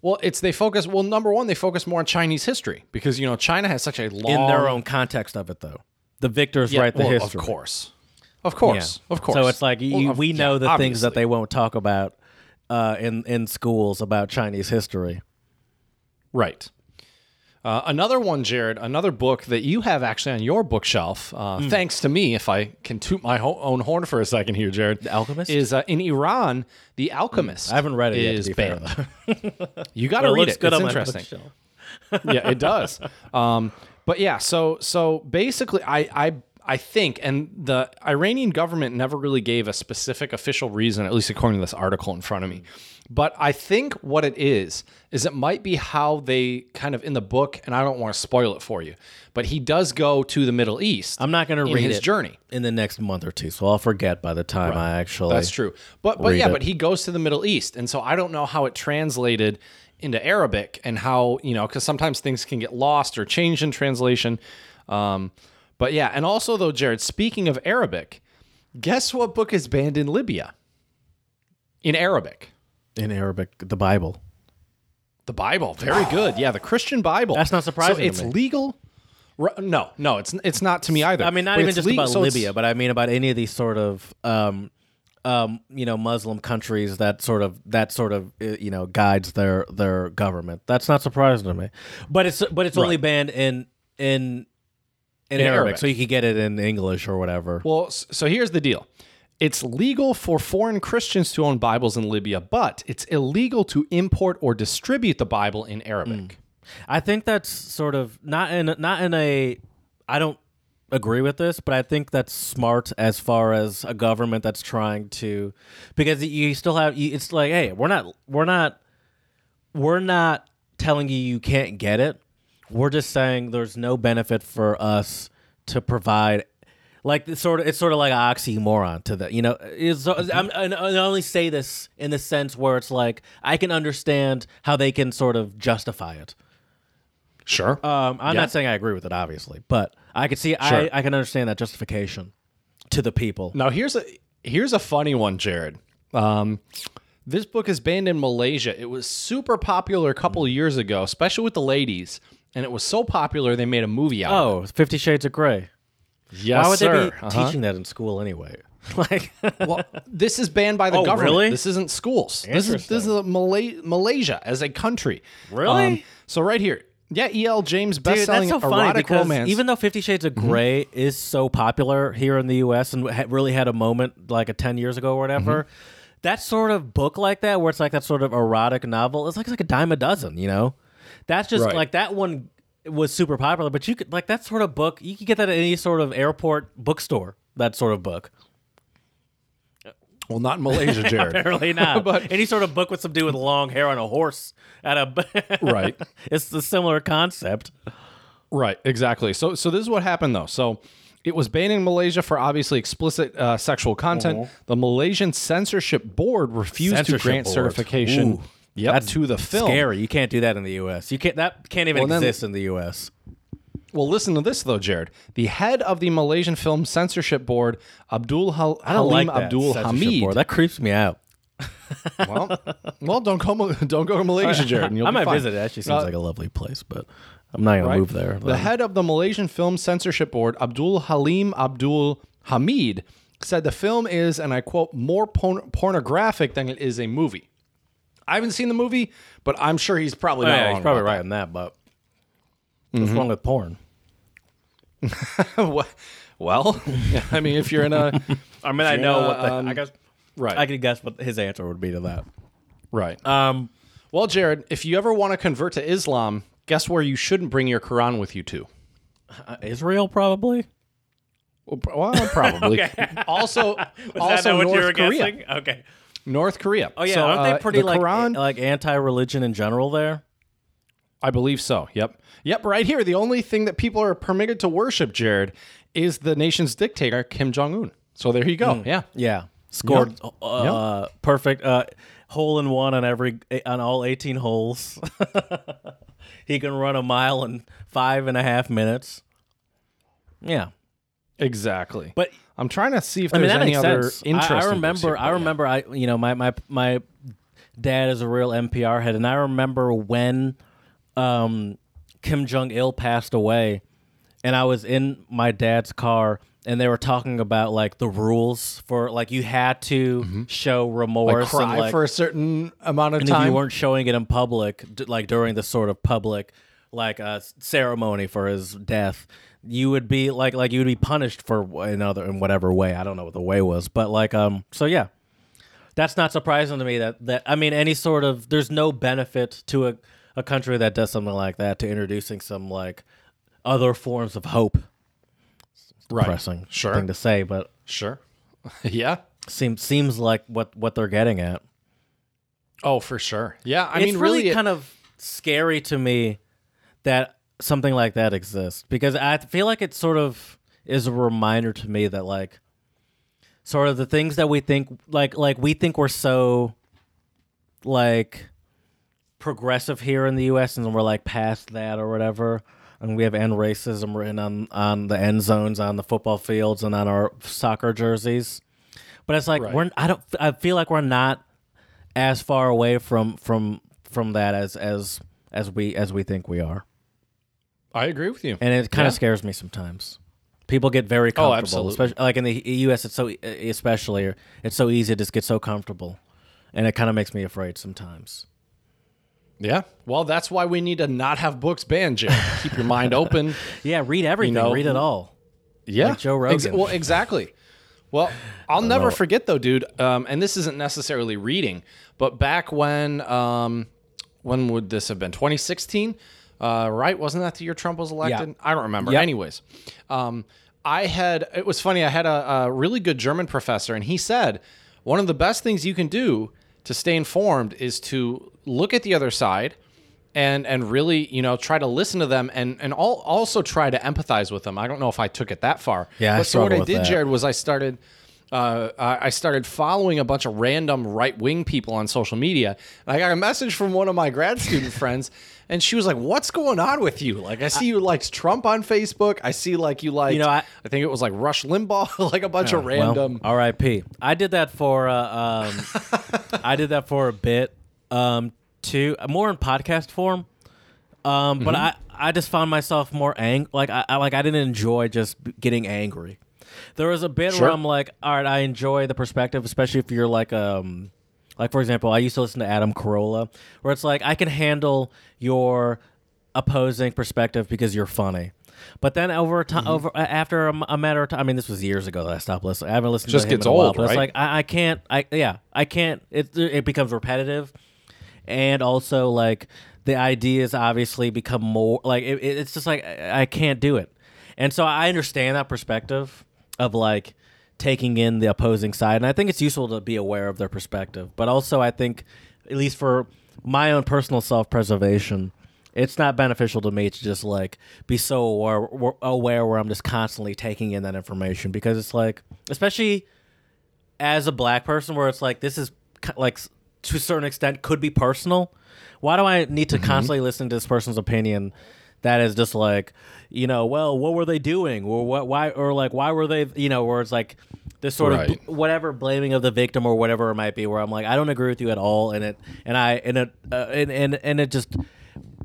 Well, it's they focus. Well, number one, they focus more on Chinese history because you know China has such a long In their own context of it, though, the victors Yeah, write the well, history. Of course, of course, Yeah. of course. So it's like you, Well, we know yeah, the things that they won't talk about uh, in in schools about Chinese history. Right. Uh, another one, Jared, another book that you have actually on your bookshelf, uh, Hmm. thanks to me, if I can toot my ho- own horn for a second here, Jared. The Alchemist? Is uh, in Iran, The Alchemist. I haven't read it yet. To be fair. You got to read it. good it's on interesting. yeah, it does. Um, but yeah, so so basically, I I I think, and the Iranian government never really gave a specific official reason, at least according to this article in front of me. But I think what it is is it might be how they kind of in the book, and I don't want to spoil it for you, but he does go to the Middle East. I'm not going to read his journey. in the next month or two, so I'll forget by the time I actually. That's true. But but yeah, it. but he goes to the Middle East, and so I don't know how it translated into Arabic and how you know because sometimes things can get lost or changed in translation. Um, but yeah, and also though, Jared, speaking of Arabic, guess what book is banned in Libya? In Arabic, in Arabic, the Bible. the Bible. Very good. Yeah, the Christian Bible. That's not surprising So it's legal. No, no, it's it's not to me either. I mean, not But even just le- about so Libya, but I mean about any of these sort of, um, um, you know, Muslim countries that sort of that sort of uh, you know guides their their government. That's not surprising to me. But it's but it's only banned in in in, In Arabic, Arabic. so you could get it in English or whatever. Well, so here's the deal. It's legal for foreign Christians to own Bibles in Libya, but it's illegal to import or distribute the Bible in Arabic. Hmm. I think that's sort of not in not in a. I don't agree with this, but I think that's smart as far as a government that's trying to, because you still have. It's like, hey, we're not, we're not, we're not telling you you can't get it. We're just saying there's no benefit for us to provide. Like it's sort of, it's sort of like an oxymoron to the, you know. It's, I'm, and I only say this in the sense where it's like I can understand how they can sort of justify it. Sure. Um, I'm Yeah. not saying I agree with it, obviously, but I can see, Sure. I, I can understand that justification to the people. now here's a here's a funny one, Jared. Um, this book is banned in Malaysia. It was super popular a couple of years ago, especially with the ladies, and it was so popular they made a movie out. of Oh, Fifty Shades of Grey. it. yes, Why would sir. they be Uh-huh. teaching that in school anyway? like, Well, this is banned by the Oh, government. really? This isn't schools. This is this is a Malay, Malaysia as a country. Um, Really? so right here, yeah, E.L. James dude, best-selling that's so funny erotic because romance. Mm-hmm. even though Fifty Shades of Grey is so popular here in the U.S. and ha- really had a moment like a ten years ago or whatever. Mm-hmm. That sort of book like that, where it's like that sort of erotic novel, it's like it's like a dime a dozen, you know. That's just Right. like that one was super popular, but you could like that sort of book. You could get that at any sort of airport bookstore. That sort of book. well, not in Malaysia, Jared. Apparently not. But- any sort of book with some dude with long hair on a horse at a Right. It's a similar concept. Right, exactly. So, so this is what happened though. So, it was banned in Malaysia for obviously explicit uh, sexual content. The Malaysian censorship board refused Uh-huh. Censorship to grant board. certification. Ooh, yep, that's to the film. Scary. You can't do that in the U.S. You can't. That can't even Well, then- exist in the U.S. Well, listen to this though, Jared. The head of the Malaysian Film Censorship Board, Abdul Hal- I don't Halim like that Abdul censorship Hamid. board. That creeps me out. well, well, don't go, don't go to Malaysia, Jared. And you'll I be might fine. visit. It actually seems Uh, like a lovely place, but I'm not gonna move there. The head of the Malaysian Film Censorship Board, Abdul Halim Abdul Hamid, said the film is, and I quote, more porn- pornographic than it is a movie. I haven't seen the movie, but I'm sure he's probably Oh, not yeah, wrong he's probably about right in that. But what's wrong with porn? well, I mean, if you're in a I mean, I know not, what the, um, I guess right, I could guess what his answer would be to that. right. Um, Well, Jared, if you ever want to convert to Islam, guess where you shouldn't bring your Quran with you to? uh, Israel probably. Well, probably. Also, also North Korea. Okay. North Korea. Oh yeah, So, aren't uh, they pretty the like Quran? like anti-religion in general there? I believe so. Yep. Yep. Right here, the only thing that people are permitted to worship, Jared, is the nation's dictator Kim Jong Un. So there you go. Yeah. Yeah, scored uh, perfect uh, hole in one on every on all eighteen holes. he can run a mile in five and a half minutes. Yeah, Exactly. but I'm trying to see if I there's mean that any other sense. I, interesting. I books remember. here, I but yeah. remember. I you know my my my dad is a real NPR head, and I remember when um, Kim Jong Il passed away, and I was in my dad's car, and they were talking about like the rules for like you had to show Mm-hmm. Like remorse cry and like for a certain amount of and if time. you weren't showing it in public, d- like during the sort of public like uh, ceremony for his death, you would be like like you would be punished for another in whatever way. I don't know what the way was, but like um, so yeah, that's not surprising to me. That that I mean, any sort of there's no benefit to a a country that does something like that to introducing some like other forms of hope. right. Depressing Sure. thing to say, but Sure. yeah. seems seems like what what they're getting at. Oh, for sure. Yeah. I it's mean, really, really, it- kind of scary to me that something like that exists. Because I feel like it sort of is a reminder to me that like sort of the things that we think like like we think we're so like progressive here in the US and we're like past that or whatever and we have end racism written on on the end zones on the football fields and on our soccer jerseys. But it's like Right. we're I don't I feel like we're not as far away from from from that as as as we as we think we are I agree with you. and it kind Yeah. of scares me sometimes people get very comfortable absolutely. especially like in the us it's so especially it's so easy to just get so comfortable and it kind of makes me afraid sometimes Yeah. Well, that's why we need to not have books banned, Jared. Keep your mind open. yeah read everything know, read it all Yeah. Like Joe Rogan. well, exactly. Well, I'll never forget though, dude. Um, and this isn't necessarily reading, but back when, um, when would this have been? 2016, uh, right? Wasn't that the year Trump was elected? I don't remember. Yep. Anyways, um, I had. It was funny. I had a, a really good German professor, and he said one of the best things you can do to stay informed is to look at the other side and and really you know try to listen to them and and all, also try to empathize with them. I don't know if I took it that far. Yeah, I but so what I did, that. Jared, was I started. Uh, I I started following a bunch of random right wing people on social media. And I got a message from one of my grad student friends, and she was like, "What's going on with you? Like, I see you likes Trump on Facebook. I see like you like, You know, I- I think it was like Rush Limbaugh, like a bunch of Well, random. R.I.P. I did that for uh, um, I did that for a bit, um, too, more in podcast form. Um, but I, I just found myself more ang like I, I like I didn't enjoy just getting angry. There was a bit Sure. where I'm like, all right, I enjoy the perspective, especially if you're like um like for example, I used to listen to Adam Carolla, where it's like I can handle your opposing perspective because you're funny. But then over time, Mm-hmm. over after a matter of time, I mean, this was years ago that I stopped listening. I haven't listened Just to him gets in a while, old, but it's like I, I can't. I yeah, I can't. It it becomes repetitive, and also like the ideas obviously become more like it- it's just like I, I can't do it, and so I understand that perspective of like taking in the opposing side, and I think it's useful to be aware of their perspective, but also I think at least for my own personal self preservation. It's not beneficial to me to just like be so aware, aware where I'm just constantly taking in that information because it's like, especially as a black person where it's like this is like to a certain extent could be personal why do i need to Mm-hmm. constantly listen to this person's opinion that is just like you know well what were they doing? Or what why or like why were they you know where it's like this sort of bl- whatever blaming of the victim or whatever it might be where i'm like i don't agree with you at all. And it and i and it uh, and, and and it just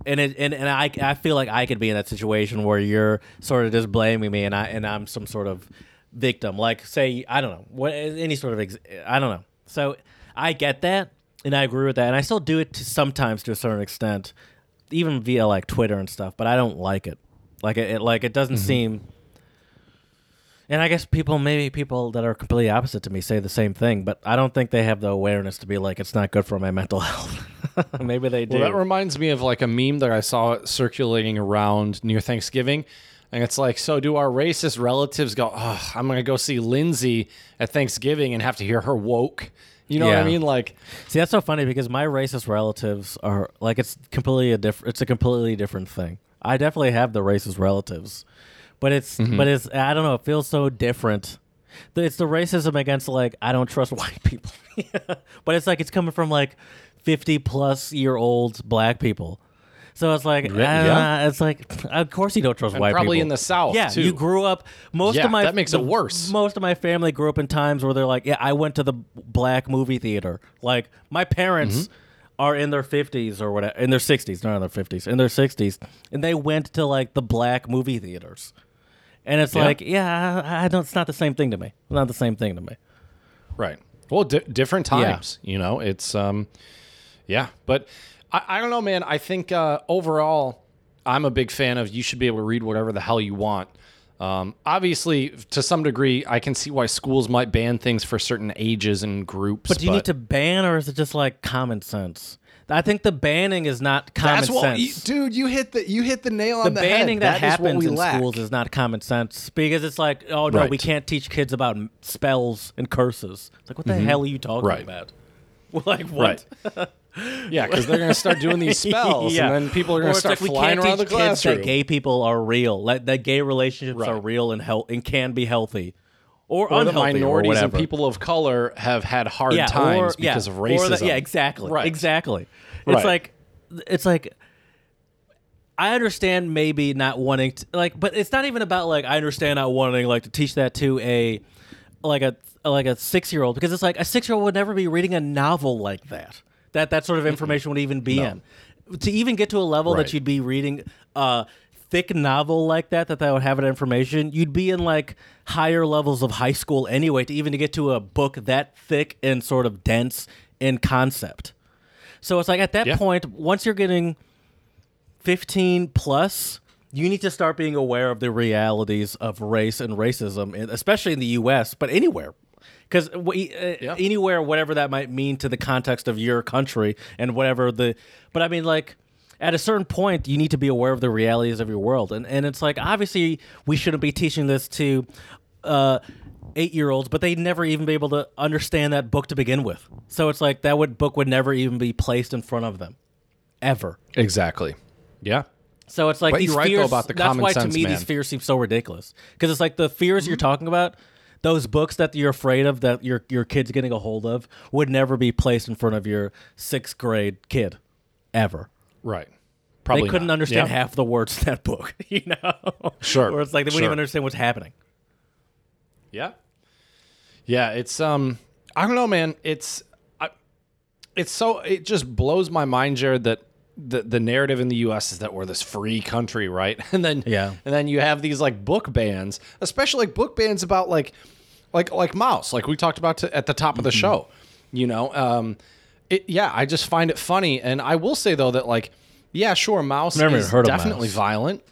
and it and, and I, I feel like I could be in that situation where you're sort of just blaming me and I and I'm some sort of victim. Like say I don't know what any sort of ex- I don't know. So I get that and I agree with that and I still do it to sometimes to a certain extent even via like Twitter and stuff but I don't like it like it, it like it doesn't mm-hmm. seem And I guess people, maybe people that are completely opposite to me, say the same thing, but I don't think they have the awareness to be like, it's not good for my mental health. maybe they do. Well, that reminds me of like a meme that I saw circulating around near Thanksgiving. And it's like, so do our racist relatives go, oh, I'm going to go see Lindsay at Thanksgiving and have to hear her woke? You know what I Yeah. mean? Like, See, that's so funny because my racist relatives are like it's completely a different. It's a completely different thing. I definitely have the racist relatives, but it's Mm-hmm. but it's I don't know. It feels so different. The- It's the racism against like I don't trust white people, but it's like it's coming from like fifty plus year old black people. So it's like, Re- yeah. uh, it's like, of course you don't trust And white probably people. Probably in the South, Yeah, too. you grew up. Most Yeah, of my that makes it worse. Most of my family grew up in times where they're like, yeah, I went to the black movie theater. Like my parents Mm-hmm. are in their fifties or whatever, in their sixties, not in their fifties, in their sixties, and they went to like the black movie theaters. And it's Yeah. like, yeah, I, I don't. It's not the same thing to me. It's not the same thing to me. Right. Well, di- different Yeah. times. You know, it's um, yeah. But I, I don't know, man. I think uh, overall, I'm a big fan of. You should be able to read whatever the hell you want. Um, obviously, to some degree, I can see why schools might ban things for certain ages and groups. But do you need to ban, or is it just like common sense? I think the banning is not common That's what, sense. you, dude. You hit the you hit the nail on the the banning head. that, That happens in lack. schools is not common sense because it's like, oh no, we can't teach kids about spells and curses. It's like, what the hell are you talking Mm-hmm. Right. about? like what? Right. yeah, because they're going to start doing these spells, Yeah. and then people are going to start flying around the teach kids classroom. That gay people are real. Like, that gay relationships are real and health and can be healthy, or, or the minorities or and people of color have had hard yeah, times or, yeah, because of racism. the- yeah, exactly. Right. Exactly. Right. It's like it's like I understand maybe not wanting to like but it's not even about like I understand not wanting like to teach that to a like a like a 6-year-old because it's like a 6-year-old would never be reading a novel like that. That that sort of information would even be in. To even get to a level Right. that you'd be reading a thick novel like that that that would have that information, you'd be in like higher levels of high school anyway to even to get to a book that thick and sort of dense in concept. So it's like at that Yeah. point, once you're getting 15 plus, you need to start being aware of the realities of race and racism, especially in the U.S., but anywhere. Because uh, Yeah. anywhere, whatever that might mean to the context of your country and whatever the, but I mean, like, at a certain point, you need to be aware of the realities of your world. And, and it's like, obviously, we shouldn't be teaching this to uh, eight year olds, but they'd never even be able to understand that book to begin with. So it's like that would, book would never even be placed in front of them, ever. Exactly. Yeah. So it's like But these you're right, though, fears. that's why sense, to me man. these fears seem so ridiculous. Because it's like the fears you're talking about, those books that you're afraid of that your your kid's getting a hold of would never be placed in front of your sixth grade kid, ever. Right. Probably they couldn't not. understand Yeah. half the words in that book, you know. Sure, Or it's like they wouldn't sure. even understand what's happening. Yeah. Yeah, it's um I don't know, man. It's I, it's so it just blows my mind, Jared, that the the narrative in the US is that we're this free country, right? And then Yeah. and then you have these like book bans, especially like book bans about like like like Maus, like we talked about to, at the top of the show. You know, um it yeah, I just find it funny and I will say though that like yeah, sure, Maus Never is heard definitely Maus. violent.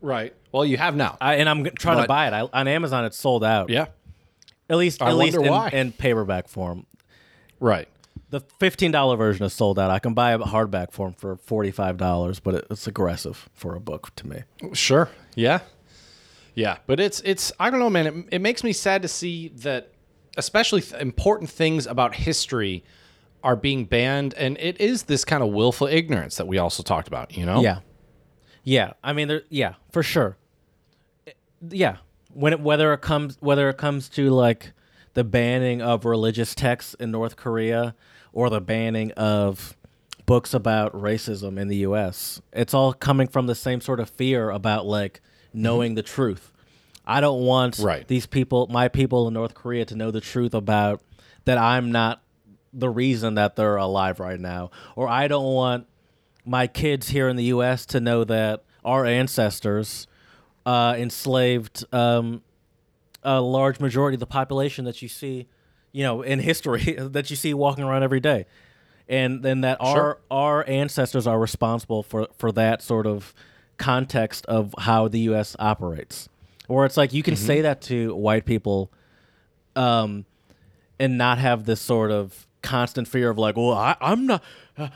Right. Well, you have now. I, and I'm g- trying to buy it I, on Amazon. It's sold out. yeah. at least I at least wonder in, why. in paperback form. Right. The fifteen dollar version is sold out. I can buy a hardback form for forty five dollars, but it, it's aggressive for a book to me. Sure. Yeah. Yeah, but it's it's I don't know, man. It, it makes me sad to see that, especially th- important things about history are being banned, and it is this kind of willful ignorance that we also talked about. You know? Yeah, yeah. I mean, there, yeah, for sure. Yeah, when it, whether it comes whether it comes to like the banning of religious texts in North Korea or the banning of books about racism in the U.S., it's all coming from the same sort of fear about like knowing the truth. I don't want Right. these people, my people in North Korea, to know the truth about that I'm not the reason that they're alive right now, or I don't want my kids here in the U.S. to know that our ancestors uh, enslaved um, a large majority of the population that you see, you know, in history that you see walking around every day, and then that our our ancestors are responsible for for that sort of context of how the U.S. operates. Or it's like you can Mm-hmm. say that to white people, um, and not have this sort of constant fear of like, well, I, I'm not,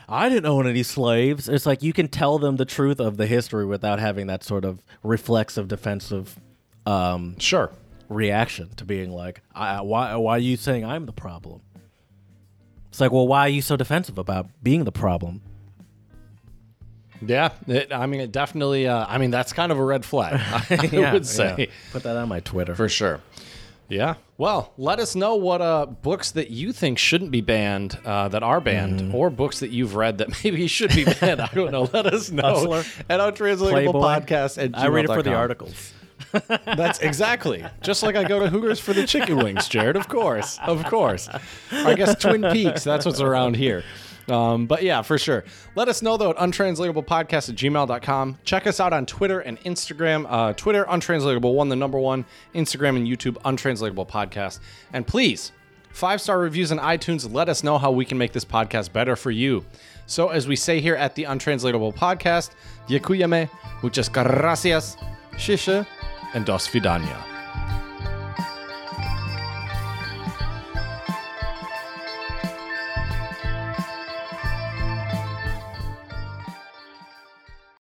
I didn't own any slaves. It's like you can tell them the truth of the history without having that sort of reflexive, defensive, um, Sure. reaction to being like, I, why, why are you saying I'm the problem? It's like, well, why are you so defensive about being the problem? Yeah, it, I mean, it definitely. Uh, I mean, that's kind of a red flag. I Yeah, would say yeah. Put that on my Twitter. for sure. Yeah. Well, let us know what uh, books that you think shouldn't be banned uh, that are banned, Mm-hmm. or books that you've read that maybe should be banned. I don't know. Let us know Hustler, at untranslatable podcast at I read it for the articles. That's exactly just like I go to Hooters for the chicken wings, Jared. Of course, of course. I guess Twin Peaks. That's what's around here. Um, but yeah, for sure. Let us know though at untranslatablepodcast at gmail.com. Check us out on Twitter and Instagram. Uh, Twitter, untranslatable one, the number one. Instagram and YouTube, untranslatable podcast. And please, five star reviews on iTunes. Let us know how we can make this podcast better for you. So, as we say here at the Untranslatable Podcast, Dziękujemy, muchas gracias, shisha, and dos vidania.